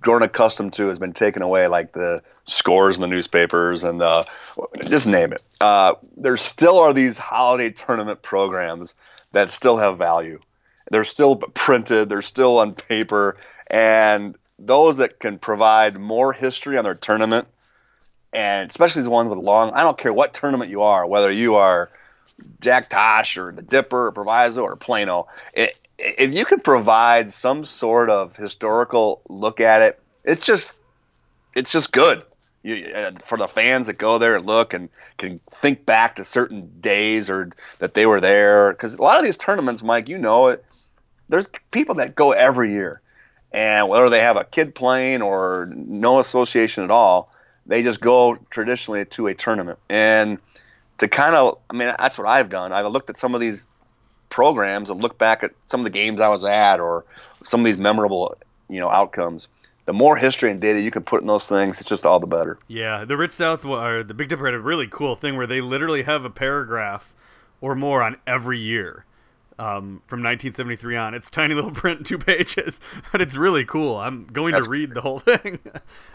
grown accustomed to has been taken away, like the scores in the newspapers and the just name it. Uh, there still are these holiday tournament programs that still have value. They're still printed. They're still on paper, and those that can provide more history on their tournament and especially the ones with long. I don't care what tournament you are, whether you are Jack Tosh or the Dipper or Proviso or Plano. It, if you can provide some sort of historical look at it, it's just it's just good. You, uh, for the fans that go there and look and can think back to certain days or that they were there because a lot of these tournaments, Mike, you know it. There's people that go every year, and whether they have a kid playing or no association at all, they just go traditionally to a tournament. And to kind of, I mean, that's what I've done. I've looked at some of these programs and look back at some of the games I was at or some of these memorable, you know, outcomes the more history and data you can put in those things, it's just all the better. Yeah, the Rich South or the Big Dipper had a really cool thing where they literally have a paragraph or more on every year. Um, from 1973 on, it's tiny little print, two pages, but it's really cool. I'm going That's to read the whole thing.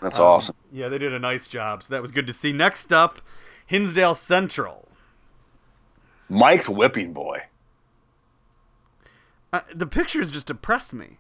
That's Um, awesome. Yeah, they did a nice job, so that was good to see. Next up, Hinsdale Central. Mike's whipping boy. Uh, the pictures just depress me.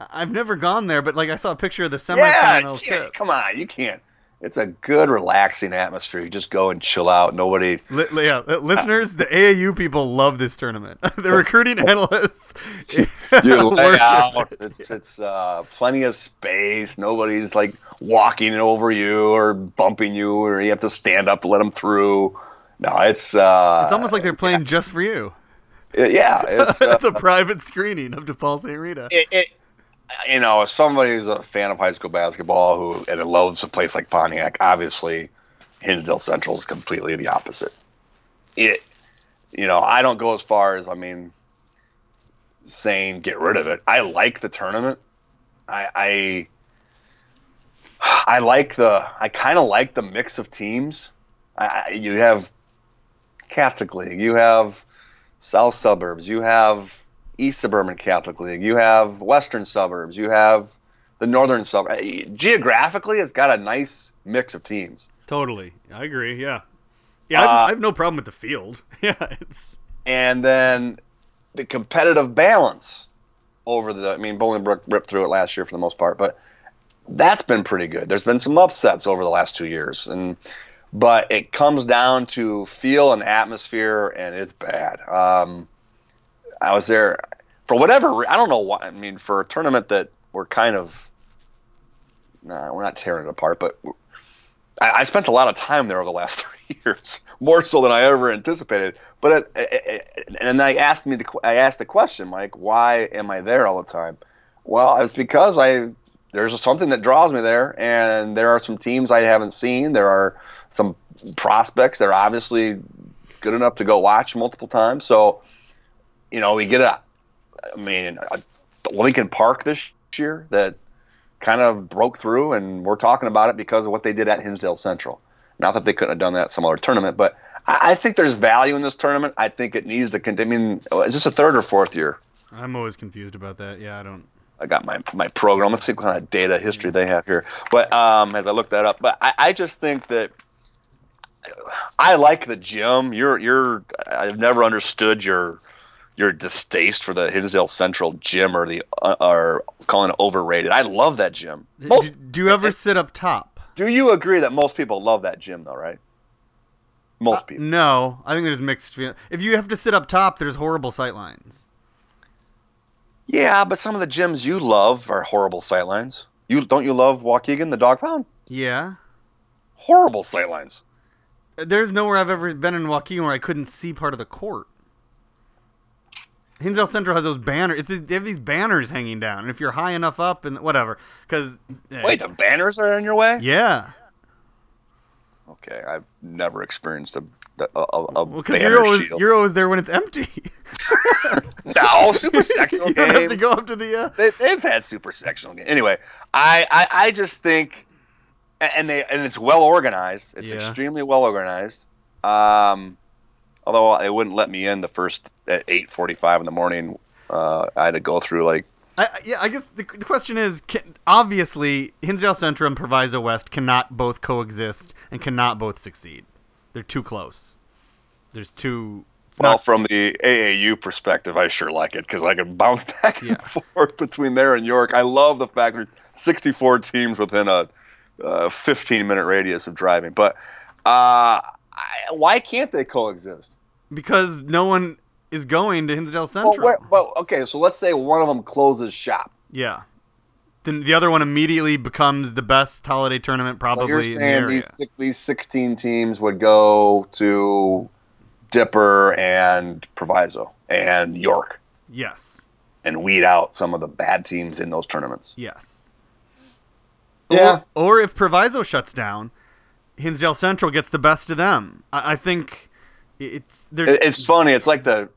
I- I've never gone there, but like I saw a picture of the Yeah, semifinal yeah, tip. come on, you can't. It's a good, relaxing atmosphere. You just go and chill out. Nobody. Li- yeah, listeners, the AAU people love this tournament. the recruiting analysts You lay out. it. It's it's uh, plenty of space. Nobody's like walking over you or bumping you, or you have to stand up to let them through. No, it's uh, It's almost like they're playing just for you. Yeah. It's, uh, it's a private screening of DePaul St. Rita. it, it, you know, as somebody who's a fan of high school basketball who and loves a place like Pontiac, obviously, Hinsdale Central is completely the opposite. It, you know, I don't go as far as I mean, saying get rid of it. I like the tournament. I, I, I like the. I kind of like the mix of teams. I, I- you have Catholic League. You have South Suburbs. You have East Suburban Catholic League. You have Western Suburbs. You have the Northern Suburbs. Geographically, it's got a nice mix of teams. Totally. I agree. Yeah. Yeah, Uh, I have no problem with the field. Yeah, it's And then the competitive balance over the. I mean, Bolingbrook ripped through it last year for the most part, but that's been pretty good. There's been some upsets over the last two years, and but it comes down to feel and atmosphere, and it's bad. Um, I was there for whatever. I don't know why. I mean, for a tournament that we're kind of. Nah, we're not tearing it apart, but I, I spent a lot of time there over the last three years, more so than I ever anticipated. But it, it, it, and I asked me the I asked the question, Mike, why am I there all the time? Well, it's because I there's something that draws me there, and there are some teams I haven't seen. There are some prospects that are obviously good enough to go watch multiple times. So, you know, we get a, I mean, a Lincoln Park this year that kind of broke through, and we're talking about it because of what they did at Hinsdale Central. Not that they couldn't have done that at some other tournament, but I, I think there's value in this tournament. I think it needs to continue. I mean, is this a third or fourth year? I'm always confused about that. Yeah, I don't. I got my my program. Let's see what kind of data history they have here. But um, as I look that up, but I, I just think that I like the gym. You're you're. I've never understood your your distaste for the Hinsdale Central gym or the uh, or calling it overrated. I love that gym. Most, do, do you ever sit up top? do you agree that most people love that gym though? Right? Most people. No, I think there's mixed feelings. If you have to sit up top, there's horrible sightlines. Yeah, but some of the gyms you love are horrible sightlines. You don't you love Waukegan, the dog pound? Yeah. Horrible sightlines. There's nowhere I've ever been in Waukegan where I couldn't see part of the court. Hinsdale Central has those banners. It's these, they have these banners hanging down, and if you're high enough up and whatever, because Wait, the banners are in your way? yeah, Okay, I've never experienced a a, a, a well, because banner you're always shield. you're always there when it's empty. no, super sectional you don't have to go up to the. Uh, They, they've had super sectional games. Anyway, I, I I just think, and they and it's well organized. It's Yeah. extremely well organized. Um, although they wouldn't let me in the first at eight forty five in the morning. Uh, I had to go through like I, yeah, I guess the, the question is, can, obviously, Hinsdale Central and Proviso West cannot both coexist and cannot both succeed. They're too close. There's too. Well, not. from the AAU perspective, I sure like it because I can bounce back and Yeah. forth between there and York. I love the fact there's 64 teams within a uh, 15 minute radius of driving. But uh, I, why can't they coexist? Because no one is going to Hinsdale Well, Central. where, well, okay, so let's say one of them closes shop. yeah. Then the other one immediately becomes the best holiday tournament So probably you're in the saying area. these six, these 16 teams would go to Dipper and Proviso and York Yes. and weed out some of the bad teams in those tournaments. Yes. Yeah. Or, or if Proviso shuts down, Hinsdale Central gets the best of them. I, I think it's they're It's funny. It's like the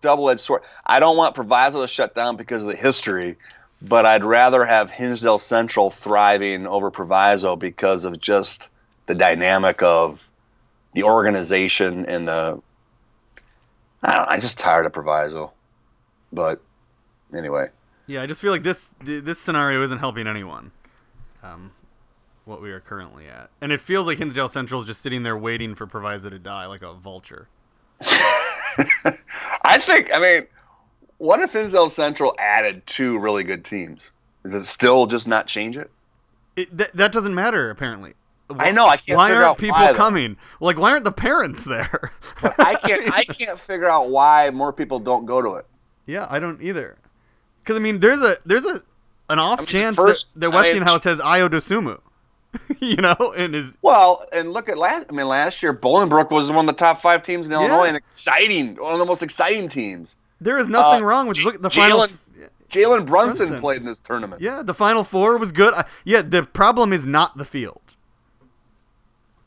double-edged sword. I don't want Proviso to shut down because of the history, but I'd rather have Hinsdale Central thriving over Proviso because of just the dynamic of the organization and the. I don't. I'm just tired of Proviso, but anyway. Yeah, I just feel like this this scenario isn't helping anyone. Um, what we are currently at, and it feels like Hinsdale Central is just sitting there waiting for Proviso to die like a vulture. I think. I mean, what if Hinsdale Central added two really good teams? Does it still just not change it? It, that that doesn't matter apparently. I know. I can't why figure aren't out people why, coming? Like, why aren't the parents there? I can't. I can't figure out why more people don't go to it. yeah, I don't either. Because I mean, there's a there's a an off mean, the chance first- that, that I mean- Westinghouse has Ayo Dosunmu. you know, and is Well, and look at last. I mean, last year Bolingbrook was one of the top five teams in Illinois, and exciting, one of the most exciting teams. there is nothing Uh, wrong with J- look at the final. Jalen- Brunson, Brunson. played in this tournament. Yeah, the final four was good. I, yeah, the problem is not the field.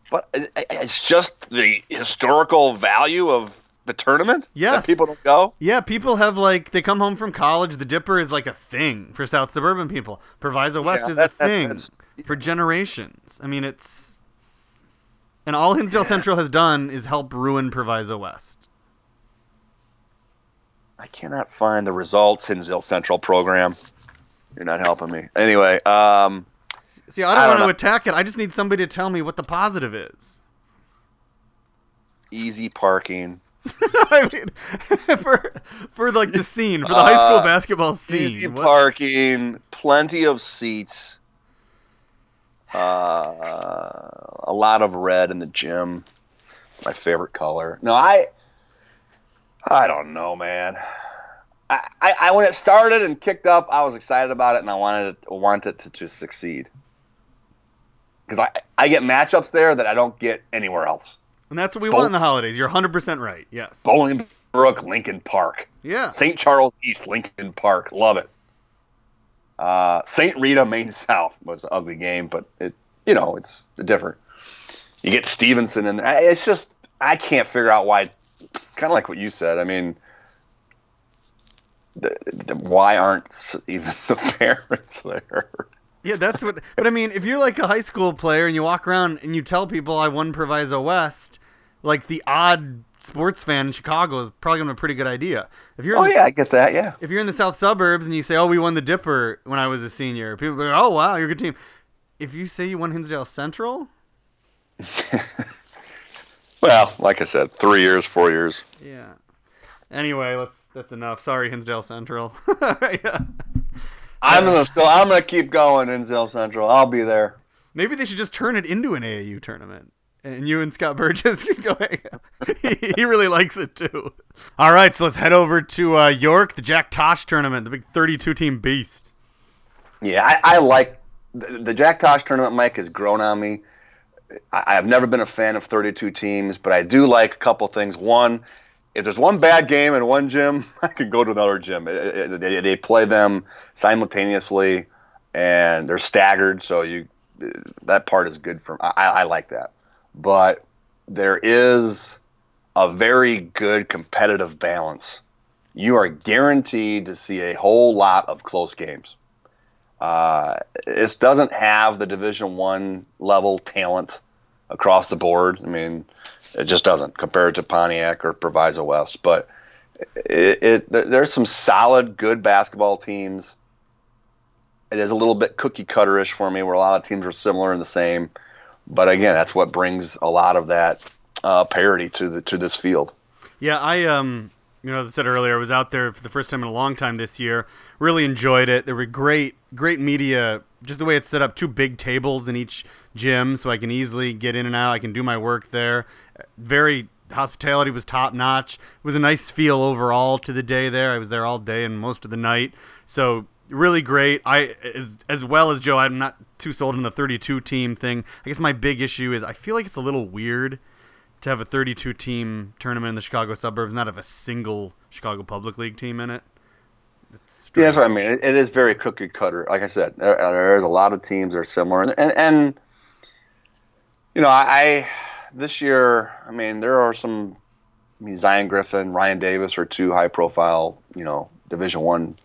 But it- it- it's just the historical value of the tournament. Yes. that people don't go. Yeah, people have like they come home from college. The Dipper is like a thing for South suburban people. Proviso West Yeah, is that- a thing for generations. I mean, it's and all Hinsdale Central has done is help ruin Proviso West. I cannot find the results Hinsdale Central program. You're not helping me. Anyway, um, See, I don't I want don't to know. attack it. I just need somebody to tell me what the positive is. easy parking. I mean, for for like the scene for the high school Uh, basketball scene. What- parking, plenty of seats, uh, a lot of red in the gym. My favorite color. No, I, I don't know, man. I, I, I when it started and kicked up, I was excited about it, and I wanted it, wanted it to, to succeed. Because I, I get matchups there that I don't get anywhere else. And that's what we want in the holidays. You're 100 percent right. Yes. Bolingbrook, Lincoln Park. Yeah. St. Charles East, Lincoln Park. Love it. Uh, St. Rita, Maine South was an ugly game, but it, you know, it's different. You get Stevenson in there. It's just, I can't figure out why, kind of like what you said. I mean, the, the, why aren't even the parents there? Yeah, that's what. But I mean, if you're like a high school player and you walk around and you tell people I won Proviso West, like the odd sports fan in Chicago is probably gonna have a pretty good idea. If you're Oh, the, yeah, I get that, yeah. if you're in the south suburbs and you say, "Oh, we won the Dipper when I was a senior," people go, "Oh, wow, you're a good team." If you say you won Hinsdale Central, Well, like I said, three years, four years. yeah. Anyway, let's that's enough. Sorry, Hinsdale Central. yeah. I'm gonna still, I'm gonna keep going, Hinsdale Central. I'll be there. Maybe they should just turn it into an AAU tournament. And you and Scott Burgess can go hang he, he really likes it too. All right, so let's head over to uh, York, the Jack Tosh tournament, the big 32 team beast. Yeah, I, I like the, the Jack Tosh tournament. Mike has grown on me. I, I've never been a fan of 32 teams, but I do like a couple things. One, if there's one bad game in one gym, I could go to another gym. They, they play them simultaneously, and they're staggered, so you that part is good for. I, I like that, but there is a very good competitive balance. You are guaranteed to see a whole lot of close games. Uh, it doesn't have the Division One level talent across the board. I mean, it just doesn't compared to Pontiac or Proviso West. But it, it there's some solid, good basketball teams. It is a little bit cookie cutterish for me, where a lot of teams are similar and the same. But again, that's what brings a lot of that uh, parity to the to this field. Yeah, I um, you know, as I said earlier, I was out there for the first time in a long time this year. Really enjoyed it. There were great, great media. Just the way it's set up, two big tables in each gym, so I can easily get in and out. I can do my work there. Very hospitality was top notch. It was a nice feel overall to the day there. I was there all day and most of the night, so really great. I as as well as Joe, I'm not too sold on the 32 team thing. I guess my big issue is I feel like it's a little weird to have a 32 team tournament in the Chicago suburbs, not have a single Chicago Public League team in it. Yeah, that's what I mean. It, it is very cookie cutter. Like I said, there, there's a lot of teams that are similar, and and, and you know, I, I this year, I mean, there are some. I mean, Zion Griffin, Ryan Davis are two high profile, you know, Division One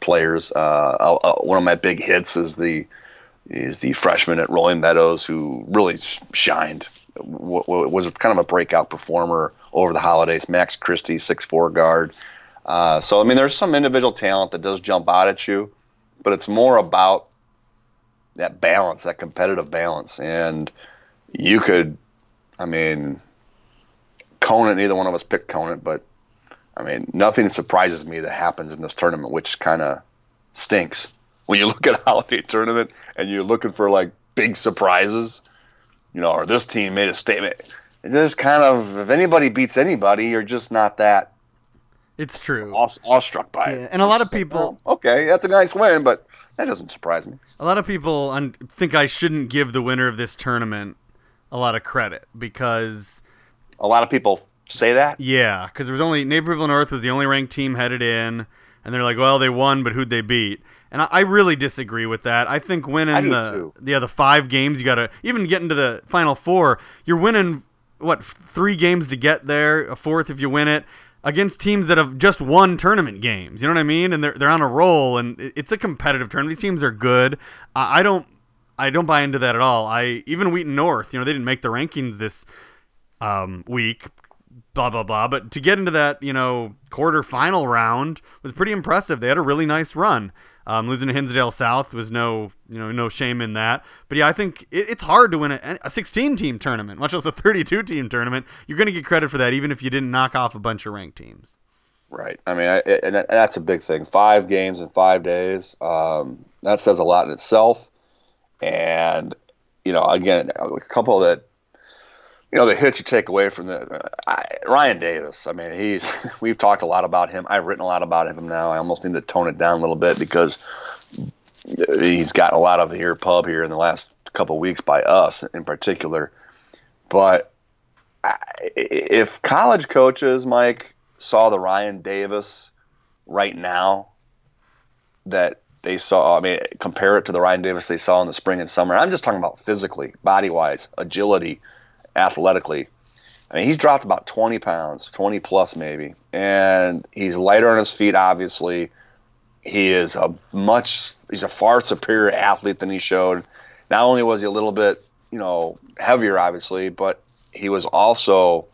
players. Uh, uh, one of my big hits is the is the freshman at Rolling Meadows who really shined. W- w- was kind of a breakout performer over the holidays. Max Christie, six four guard. Uh, so I mean, there's some individual talent that does jump out at you, but it's more about that balance, that competitive balance, and you could, I mean, Conant. Neither one of us picked Conant, but I mean, nothing surprises me that happens in this tournament, which kind of stinks. When you look at a holiday tournament and you're looking for like big surprises, you know, or this team made a statement. It is kind of if anybody beats anybody, you're just not that. It's true. Aw- awestruck by Yeah, it. and a lot It's of like, people- oh, okay, that's a nice win, but that doesn't surprise me. A lot of people un- think I shouldn't give the winner of this tournament a lot of credit because A lot of people say that. Yeah, because there was only Naperville North was the only ranked team headed in, and they're like, well, they won, but who'd they beat? And I, I really disagree with that. I think winning I do the too. yeah the five games you got to even get into the final four. You're winning what three games to get there, a fourth if you win it against teams that have just won tournament games. You know what I mean? And they're they're on a roll, and it's a competitive tournament. These teams are good. I, I don't I don't buy into that at all. I even Wheaton North, you know, they didn't make the rankings this um, week, blah blah blah. But to get into that, you know, quarterfinal round was pretty impressive. They had a really nice run. Um, losing to Hinsdale South was no, you know, no shame in that. But yeah, I think it, it's hard to win a, a 16 team tournament, much less a 32 team tournament. You're going to get credit for that, even if you didn't knock off a bunch of ranked teams. Right. I mean, I, and that's a big thing. Five games in five days. Um, that says a lot in itself. And you know, again, a couple that you know the hits you take away from the I, Ryan Davis. I mean, he's we've talked a lot about him. I've written a lot about him now. I almost need to tone it down a little bit because he's gotten a lot of the ear pub here in the last couple weeks by us in particular. But I, if college coaches, Mike, saw the Ryan Davis right now that they saw, I mean, compare it to the Ryan Davis they saw in the spring and summer. I'm just talking about physically, body wise, agility, athletically. I mean, he's dropped about 20 pounds, 20 plus maybe, and he's lighter on his feet, obviously. He is a much, he's a far superior athlete than he showed. Not only was he a little bit, you know, heavier, obviously, but he was also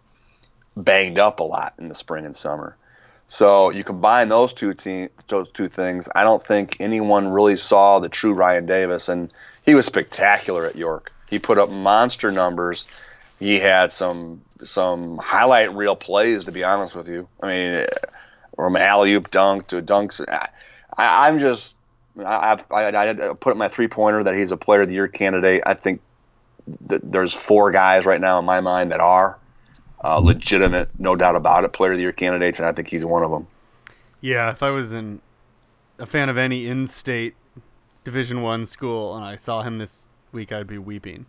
banged up a lot in the spring and summer. So you combine those two te- those two things. I don't think anyone really saw the true Ryan Davis, and he was spectacular at York. He put up monster numbers. He had some some highlight reel plays, to be honest with you. I mean, from alley oop dunk to dunks. I, I'm just I, I, I put my three pointer that he's a player of the year candidate. I think th- there's four guys right now in my mind that are uh, legitimate, no doubt about it, player of the year candidates, and I think he's one of them. Yeah, if I was in a fan of any in-state Division One school and I saw him this week, I'd be weeping.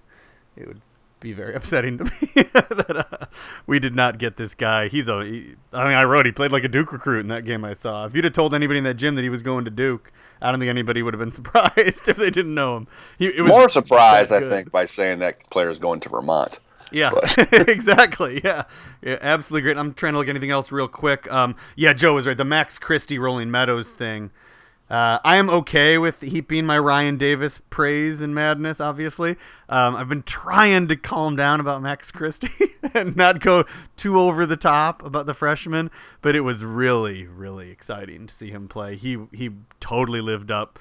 It would be very upsetting to me that uh, we did not get this guy. He's a. He, I mean, I wrote he played like a Duke recruit in that game I saw. If you'd have told anybody in that gym that he was going to Duke, I don't think anybody would have been surprised if they didn't know him. He, it was More surprised, I think, by saying that player is going to Vermont. Yeah, exactly. Yeah. yeah, absolutely great. I'm trying to look at anything else real quick. Um, yeah, Joe was right. The Max Christie Rolling Meadows thing. Uh, I am okay with heaping my Ryan Davis praise and madness. Obviously, um, I've been trying to calm down about Max Christie and not go too over the top about the freshman. But it was really, really exciting to see him play. He he totally lived up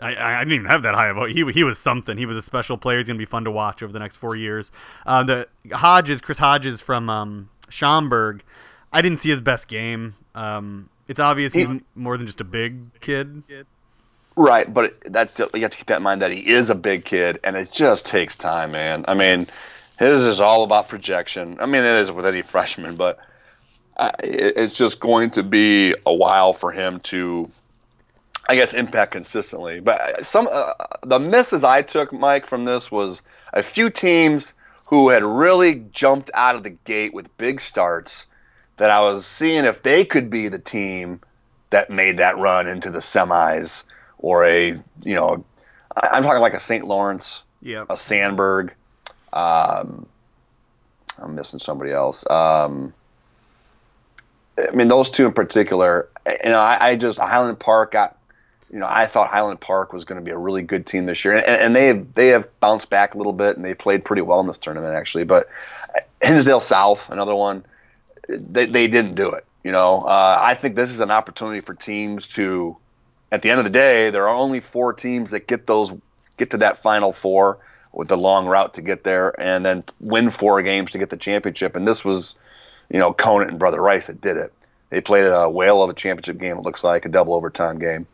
I, I didn't even have that high of a he he was something. He was a special player. He's gonna be fun to watch over the next four years. Uh, the Hodges, Chris Hodges from um. I didn't see his best game. Um, it's obvious he's He- more than just a big kid. Right, but that you have to keep that in mind that he is a big kid, and it just takes time, man. I mean, his is all about projection. I mean, it is with any freshman, but it- it's just going to be a while for him to, I guess, impact consistently. But some uh, the misses I took, Mike, from this was a few teams who had really jumped out of the gate with big starts. That I was seeing if they could be the team that made that run into the semis or a you know I'm talking like a St. Lawrence, Yeah. a Sandburg. Um, I'm missing somebody else. Um, I mean, those two in particular. You know, I, I just Highland Park got you know, I thought Highland Park was going to be a really good team this year, and, and they have, they have bounced back a little bit, and they played pretty well in this tournament actually. But Hinsdale South, another one, they they didn't do it. You know, uh, I think this is an opportunity for teams to, at the end of the day, there are only four teams that get those get to that final four with the long route to get there, and then win four games to get the championship. And this was, you know, Conant and Brother Rice that did it. They played a whale of a championship game. It looks like a double overtime game.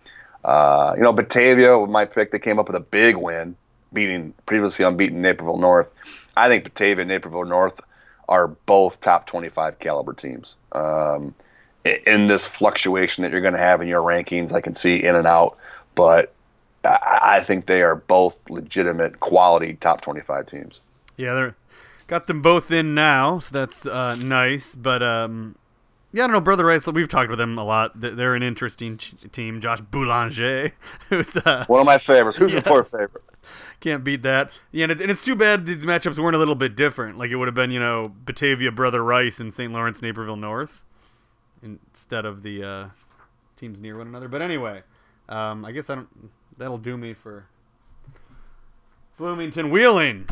Uh, you know, Batavia, with my pick, they came up with a big win, beating previously unbeaten Naperville North. I think Batavia and Naperville North are both top 25 caliber teams. Um, in this fluctuation that you're going to have in your rankings, I can see in and out, but I think they are both legitimate quality top 25 teams. Yeah, they're got them both in now, so that's uh, nice. But um, yeah, I don't know, Brother Rice. We've talked with them a lot. They're an interesting team. Josh Boulanger, who's uh, one of my favorites. Who's yes. your favorite? Can't beat that. Yeah, and, it, and, it's too bad these matchups weren't a little bit different. Like it would have been, you know, Batavia, Brother Rice, and St. Lawrence, Naperville North, instead of the uh, teams near one another. But anyway, um, I guess I don't. That'll do me for Bloomington Wheeling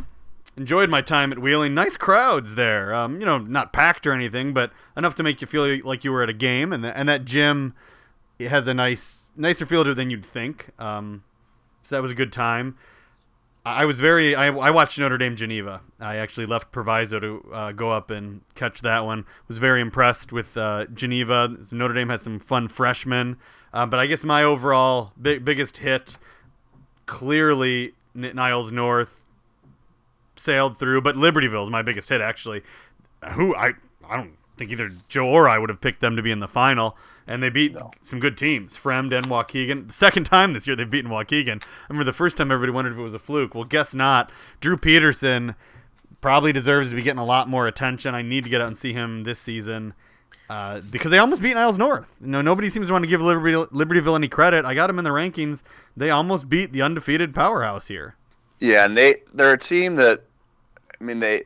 enjoyed my time at Wheeling. Nice crowds there. Um, you know, not packed or anything, but enough to make you feel like you were at a game. And the, and that gym has a nice, nicer it than you'd think. Um, so that was a good time. I was very. I, I watched Notre Dame Geneva. I actually left Proviso to uh, go up and catch that one. Was very impressed with uh, Geneva. Notre Dame has some fun freshmen, uh, but I guess my overall big, biggest hit, clearly Niles North sailed through, but Libertyville is my biggest hit actually. Who I I don't think either Joe or I would have picked them to be in the final, and they beat no. some good teams, Fremd and Waukegan. The second time this year they've beaten Waukegan. I remember the first time everybody wondered if it was a fluke. Well, guess not. Drew Peterson probably deserves to be getting a lot more attention. I need to get out and see him this season. Uh, because they almost beat Niles North. You know, nobody seems to want to give Liberty, Libertyville any credit. I got them in the rankings. They almost beat the undefeated powerhouse here. Yeah, and they they're a team that I mean they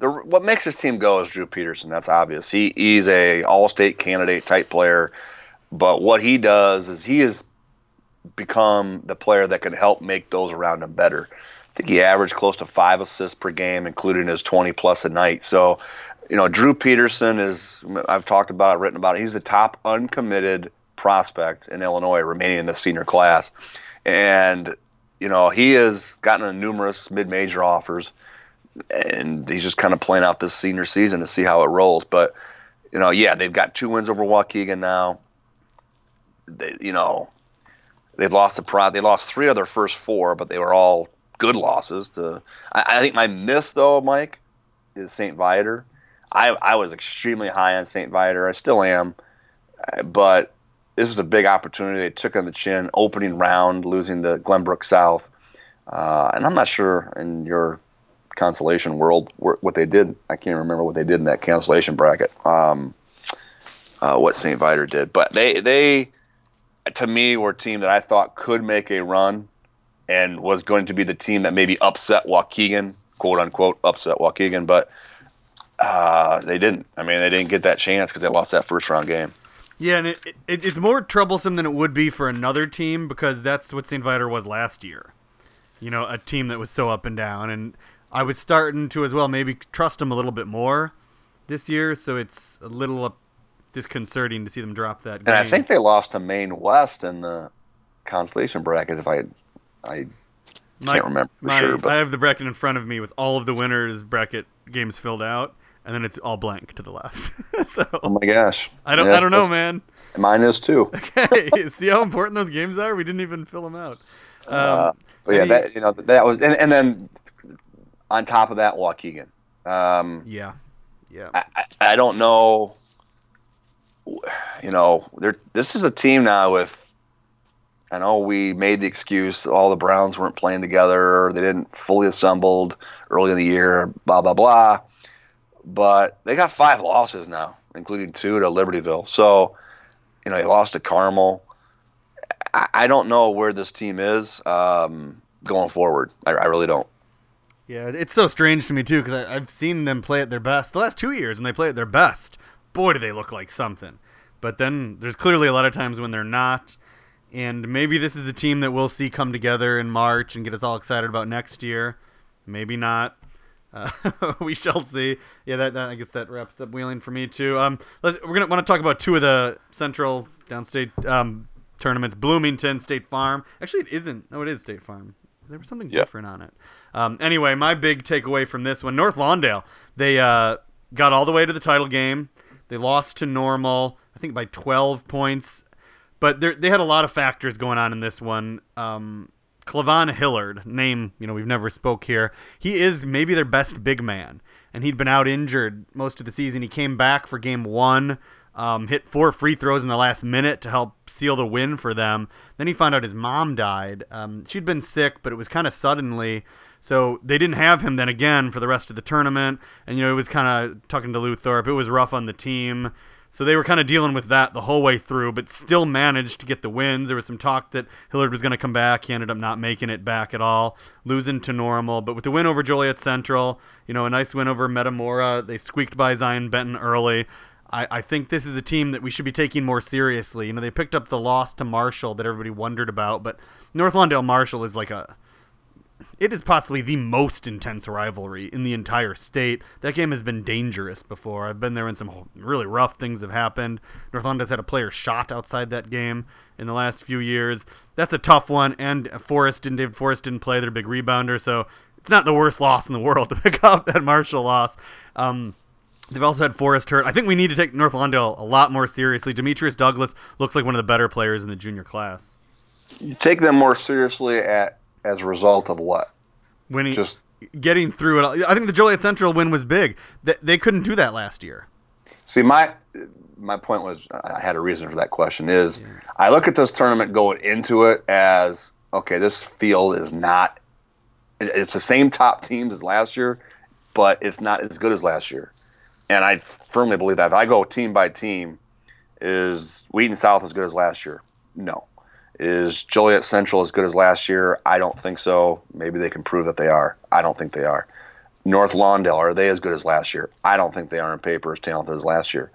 the what makes this team go is Drew Peterson. That's obvious. He he's a all state candidate type player, but what he does is he has become the player that can help make those around him better. I think he averaged close to five assists per game, including his 20 plus a night. So, you know, Drew Peterson is I've talked about it, written about it. He's the top uncommitted prospect in Illinois remaining in the senior class, and you know, he has gotten numerous mid-major offers, and he's just kind of playing out this senior season to see how it rolls. But you know, yeah, they've got two wins over Waukegan now. They, you know, they've lost the pride. They lost three of their first four, but they were all good losses. To I, I think my miss though, Mike, is St. Viator. I I was extremely high on St. Viator. I still am, but this was a big opportunity. They took on the chin, opening round, losing to Glenbrook South. Uh, and I'm not sure in your consolation world what they did. I can't remember what they did in that cancellation bracket. Um, uh, what St. Viator did, but they they to me were a team that I thought could make a run and was going to be the team that maybe upset Waukegan, quote unquote, upset Waukegan, but uh, they didn't. I mean, they didn't get that chance because they lost that first round game. Yeah, and it, it, it's more troublesome than it would be for another team because that's what St. Viator was last year. You know, a team that was so up and down. And I was starting to as well maybe trust them a little bit more this year, so it's a little uh, disconcerting to see them drop that. Game. And I think they lost to Maine West in the consolation bracket. If I, I my, can't remember for my, sure. But. I have the bracket in front of me with all of the winners bracket games filled out, and then it's all blank to the left. so oh my gosh, I don't, yeah, I don't know, man. Mine is too. okay, see how important those games are. We didn't even fill them out. Um, uh, but yeah, that you know that was, and, and then on top of that, Waukegan. Um, yeah, yeah. I, I, don't know. You know, this is a team now with. I know we made the excuse all the Browns weren't playing together, they didn't fully assembled early in the year, blah blah blah but they got five losses now, including two to Libertyville. So, you know, they lost to Carmel. I, I don't know where this team is um, going forward. I, I, really don't. Yeah, it's so strange to me too because I've seen them play at their best the last two years, and they play at their best. Boy, do they look like something. But then there's clearly a lot of times when they're not. and maybe this is a team that we'll see come together in March and get us all excited about next year. Maybe not. Uh, we shall see. Yeah, that, that, I guess that wraps up Wheeling for me too. Um, we're gonna want to talk about two of the Central Downstate um, tournaments. Bloomington State Farm. Actually, it isn't. No, it is State Farm. There was something different on it. Um, anyway, my big takeaway from this one: North Lawndale. They uh, got all the way to the title game. They lost to Normal, I think by 12 points. But they're- had a lot of factors going on in this one. Um, Clavon Hillard, name you know we've never spoke here. He is maybe their best big man, and he'd been out injured most of the season. He came back for game one, um, hit four free throws in the last minute to help seal the win for them. Then he found out his mom died. Um, she'd been sick, but it was kind of suddenly. So they didn't have him then again for the rest of the tournament, and you know it was kind of talking to Lou Thorpe. It was rough on the team. So they were kind of dealing with that the whole way through, but still managed to get the wins. There was some talk that Hillard was going to come back. He ended up not making it back at all, losing to normal. But with the win over Joliet Central, you know, a nice win over Metamora, they squeaked by Zion Benton early. I, I think this is a team that we should be taking more seriously. You know, they picked up the loss to Marshall that everybody wondered about, but North Lawndale Marshall is like a it is possibly the most intense rivalry in the entire state. That game has been dangerous before. I've been there when some really rough things have happened. North Lawndale's had a player shot outside that game in the last few years. That's a tough one. And Forrest and David Forrest didn't play. They're big rebounder, so it's not the worst loss in the world to pick up that Marshall loss. Um, They've also had Forrest hurt. I think we need to take North Lawndale a lot more seriously. Demetrius Douglas looks like one of the better players in the junior class. You take them more seriously at as a result of what? Winning, Just getting through it. all. I think the Joliet Central win was big. They, they couldn't do that last year. see my my point was I had a reason for that question is I look at this tournament going into it as okay this field is not it's the same top teams as last year but it's not as good as last year and I firmly believe that if I go team by team is Wheaton South as good as last year no is Joliet Central as good as last year I don't think so maybe they can prove that they are I don't think they are North Lawndale are they as good as last year I don't think they are in paper as talented as last year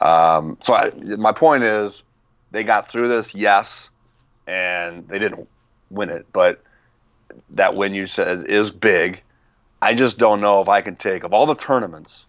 um, so I, my point is, they got through this, yes, and they didn't win it, but that win you said is big. I just don't know if I can take of all the tournaments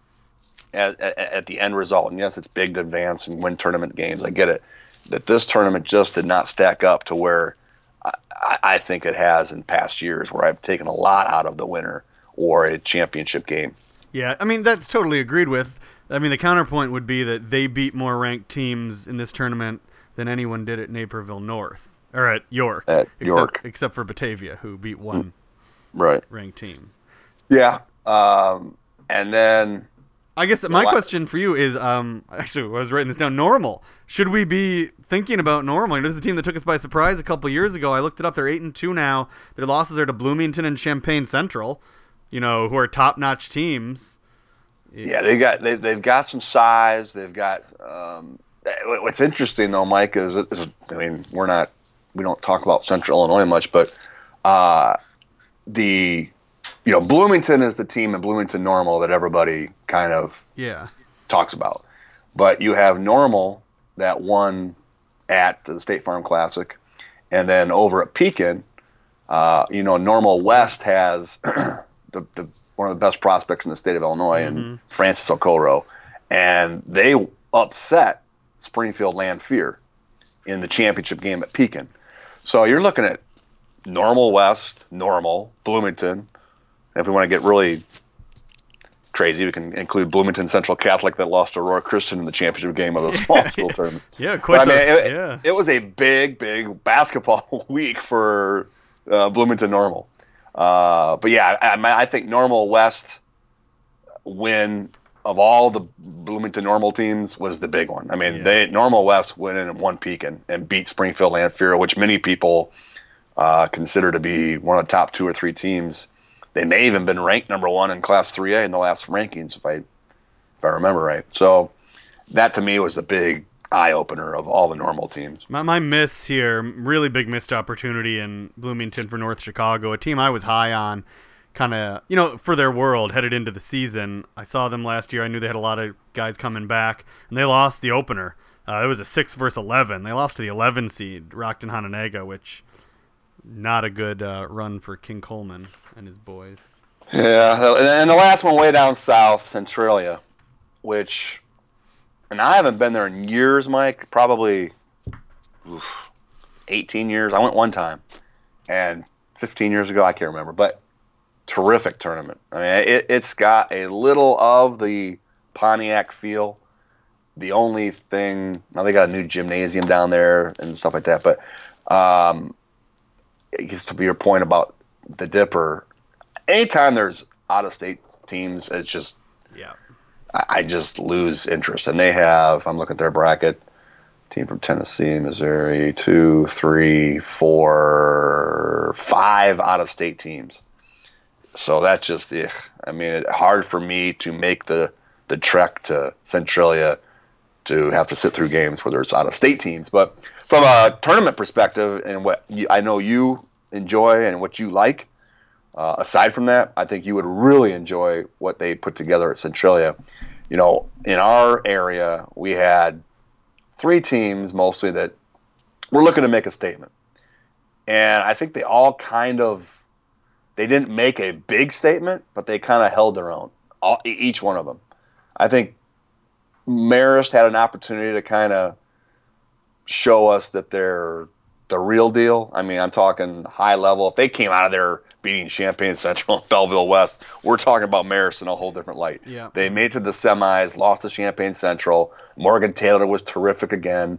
at, at, at the end result. And yes, it's big to advance and win tournament games. I get it. That this tournament just did not stack up to where I, I- think it has in past years, where I've taken a lot out of the winner or a championship game. Yeah, I mean that's totally agreed with. I mean the counterpoint would be that they beat more ranked teams in this tournament than anyone did at Naperville North or at York. At except, York. except for Batavia, who beat one Right. ranked team. Yeah. Um, and then I guess that my question for you is, um, actually, I was writing this down. Normal. Should we be thinking about normal? You know, this is a team that took us by surprise a couple years ago. I looked it up. They're eight and two now. Their losses are to Bloomington and Champaign Central. You know, who are top-notch teams. Yeah, they got they they've got some size. They've got. Um, what's interesting though, Mike, is, is I mean we're not we don't talk about Central Illinois much, but uh, the you know Bloomington is the team in Bloomington Normal that everybody kind of Yeah. talks about, but you have Normal that won at the State Farm Classic, and then over at Pekin, uh, you know Normal West has the, the one of the best prospects in the state of Illinois, and Francis Okoro, and they upset Springfield Lanphier in the championship game at Pekin. So you're looking at Normal West, Normal Bloomington. If we want to get really crazy, we can include Bloomington Central Catholic that lost Aurora Christian in the championship game of the small school tournament. Yeah, But quite I mean, the- it, yeah. it was a big, big basketball week for uh, Bloomington Normal. Uh, but yeah, I, I think Normal West win of all the Bloomington Normal teams was the big one. I mean, Yeah. they Normal West went in and won Pekin and beat Springfield Lanphier, which many people uh, consider to be one of the top two or three teams. They may even been ranked number one in Class 3A in the last rankings, if I if I remember right. So that to me was the big eye opener of all the normal teams. My, my miss here, really big missed opportunity in Bloomington for North Chicago, a team I was high on, kind of, you know, for their world headed into the season. I saw them last year. I knew they had a lot of guys coming back, and they lost the opener Uh, it was a six versus eleven. They lost to the eleven seed Rockton Hononegah, which not a good uh, run for King Coleman and his boys. Yeah, and the last one way down south, Centralia, which, and I haven't been there in years, Mike. Probably oof, 18 years. I went one time, and 15 years ago, I can't remember, but terrific tournament. I mean, it, it's got a little of the Pontiac feel. The only thing, now they got a new gymnasium down there and stuff like that, but um, it gets to be your point about the Dipper. Anytime there's out of state teams, it's just Yeah. I, I just lose interest. And they have, I'm looking at their bracket, team from Tennessee, Missouri, two, three, four, five out of state teams. So that's just, ugh. I mean, it, hard for me to make the, the trek to Centralia to have to sit through games where there's out of state teams. But from a tournament perspective and what you, I know you enjoy and what you like, uh, aside from that, I think you would really enjoy what they put together at Centralia. You know, in our area, we had three teams mostly that were looking to make a statement. And I think they all kind of they didn't make a big statement, but they kind of held their own. All, each one of them. I think Marist had an opportunity to kind of show us that they're the real deal. I mean, I'm talking high level. If they came out of there beating Champaign Central and Belleville West, we're talking about Marist in a whole different light. Yeah. They made it to the semis, lost to Champaign Central. Morgan Taylor was terrific again.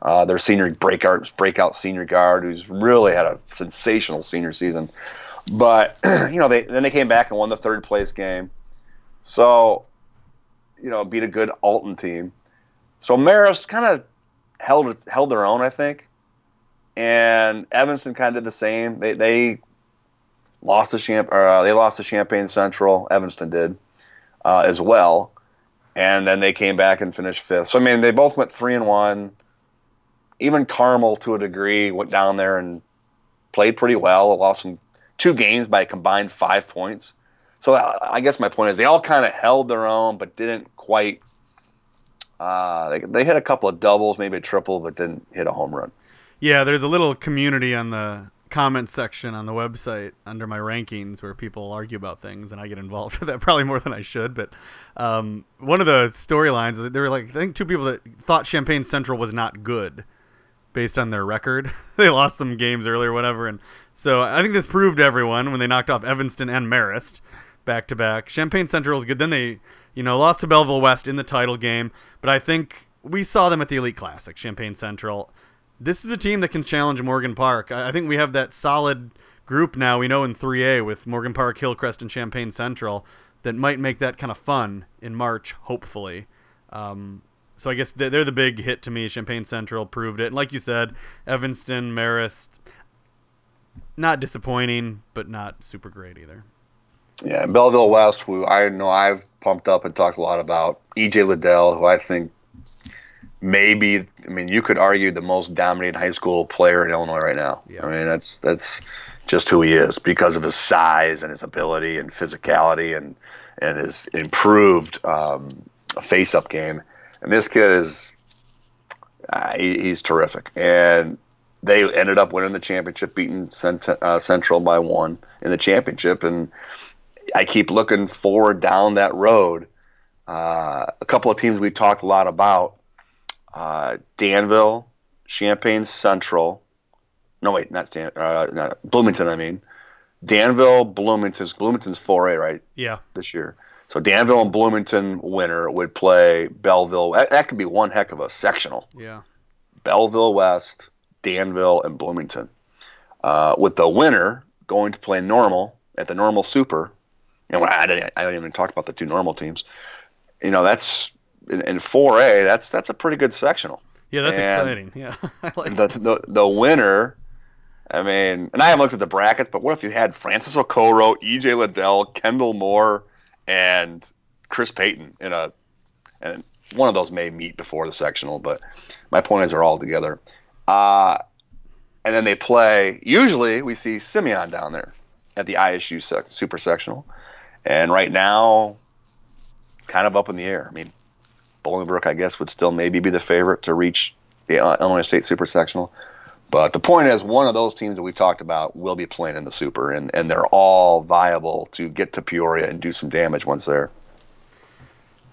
Uh, their senior breakout breakout senior guard, who's really had a sensational senior season. But you know, they then they came back and won the third place game. So, you know, beat a good Alton team. So Marist kind of held held their own, I think. And Evanston kind of did the same. They they lost the Champ or uh, they lost the Champaign Central. Evanston did uh, as well, and then they came back and finished fifth. So I mean, they both went three and one. Even Carmel, to a degree, went down there and played pretty well. Lost some two games by a combined five points. So I guess my point is they all kind of held their own, but didn't quite. Uh, they, they hit a couple of doubles, maybe a triple, but didn't hit a home run. Yeah, there's a little community on the comment section on the website under my rankings where people argue about things, and I get involved with that probably more than I should. But um, one of the storylines, there were like I think two people that thought Champaign Central was not good based on their record. they lost some games earlier, whatever, and so I think this proved everyone when they knocked off Evanston and Marist back to back. Champaign Central is good. Then they, you know, lost to Belleville West in the title game, but I think we saw them at the Elite Classic, Champaign Central. This is a team that can challenge Morgan Park. I think we have that solid group now. We know in 3A with Morgan Park, Hillcrest, and Champaign Central that might make that kind of fun in March, hopefully. Um, so I guess they're the big hit to me. Champaign Central proved it. And like you said, Evanston, Marist, not disappointing, but not super great either. Yeah, Belleville West, who I know I've pumped up and talked a lot about. EJ Liddell, who I think maybe, I mean, you could argue the most dominating high school player in Illinois right now. Yeah. I mean, that's that's just who he is because of his size and his ability and physicality and and his improved um, face-up game. And this kid is uh, he, he's terrific. And they ended up winning the championship, beating Cent- uh, Central by one in the championship. And I keep looking forward down that road. Uh, a couple of teams we talked a lot about uh, Danville, Champaign Central. No, wait, not, Dan, uh, not Bloomington, I mean. Danville, Bloomington's Bloomington's 4A, right, Yeah. this year. So Danville and Bloomington winner would play Belleville. That, that could be one heck of a sectional. Yeah. Belleville West, Danville, and Bloomington. Uh, with the winner going to play normal at the normal super. And I didn't, I didn't even talk about the two normal teams. You know, that's in, in 4A. That's that's a pretty good sectional. Yeah, that's And- exciting. Yeah. I like The, the the winner. I mean, and I haven't looked at the brackets, but what if you had Francis Okoro, EJ Liddell, Kendall Moore, and Chris Payton in a, and one of those may meet before the sectional, but my point is they're all together. Uh, and then they play. Usually, we see Simeon down there at the ISU sec- super sectional, and right now, kind of up in the air. I mean, Bolingbrook, I guess, would still maybe be the favorite to reach the uh, Illinois State Super Sectional. But the point is, one of those teams that we talked about will be playing in the Super, and, and they're all viable to get to Peoria and do some damage once there.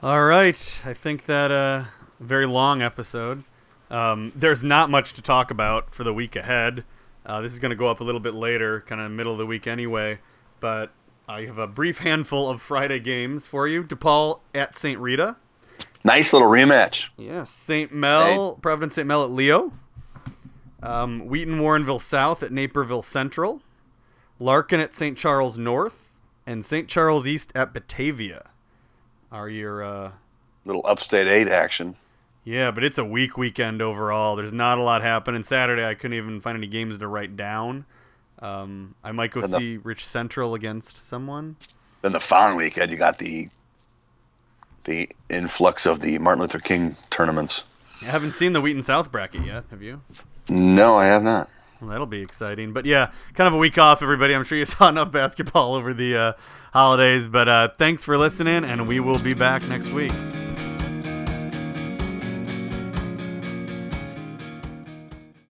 All right, I think that uh, very long episode. Um, there's not much to talk about for the week ahead. Uh, this is going to go up a little bit later, kind of middle of the week anyway. But I have a brief handful of Friday games for you. DePaul at St. Rita. Nice little rematch. Yes, St. Mel, hey. Providence St. Mel at Leo. Um, Wheaton Warrenville South at Naperville Central. Larkin at St. Charles North. And St. Charles East at Batavia are your uh, little upstate eight action. Yeah, but it's a weak weekend overall. There's not a lot happening. Saturday, I couldn't even find any games to write down. Um, I might go the, see Rich Central against someone. Then the following weekend, you got the the influx of the Martin Luther King tournaments. I haven't seen the Wheaton South bracket yet. Have you? No, I have not. Well, that'll be exciting. But yeah, kind of a week off, everybody. I'm sure you saw enough basketball over the uh, holidays. But uh, thanks for listening, and we will be back next week.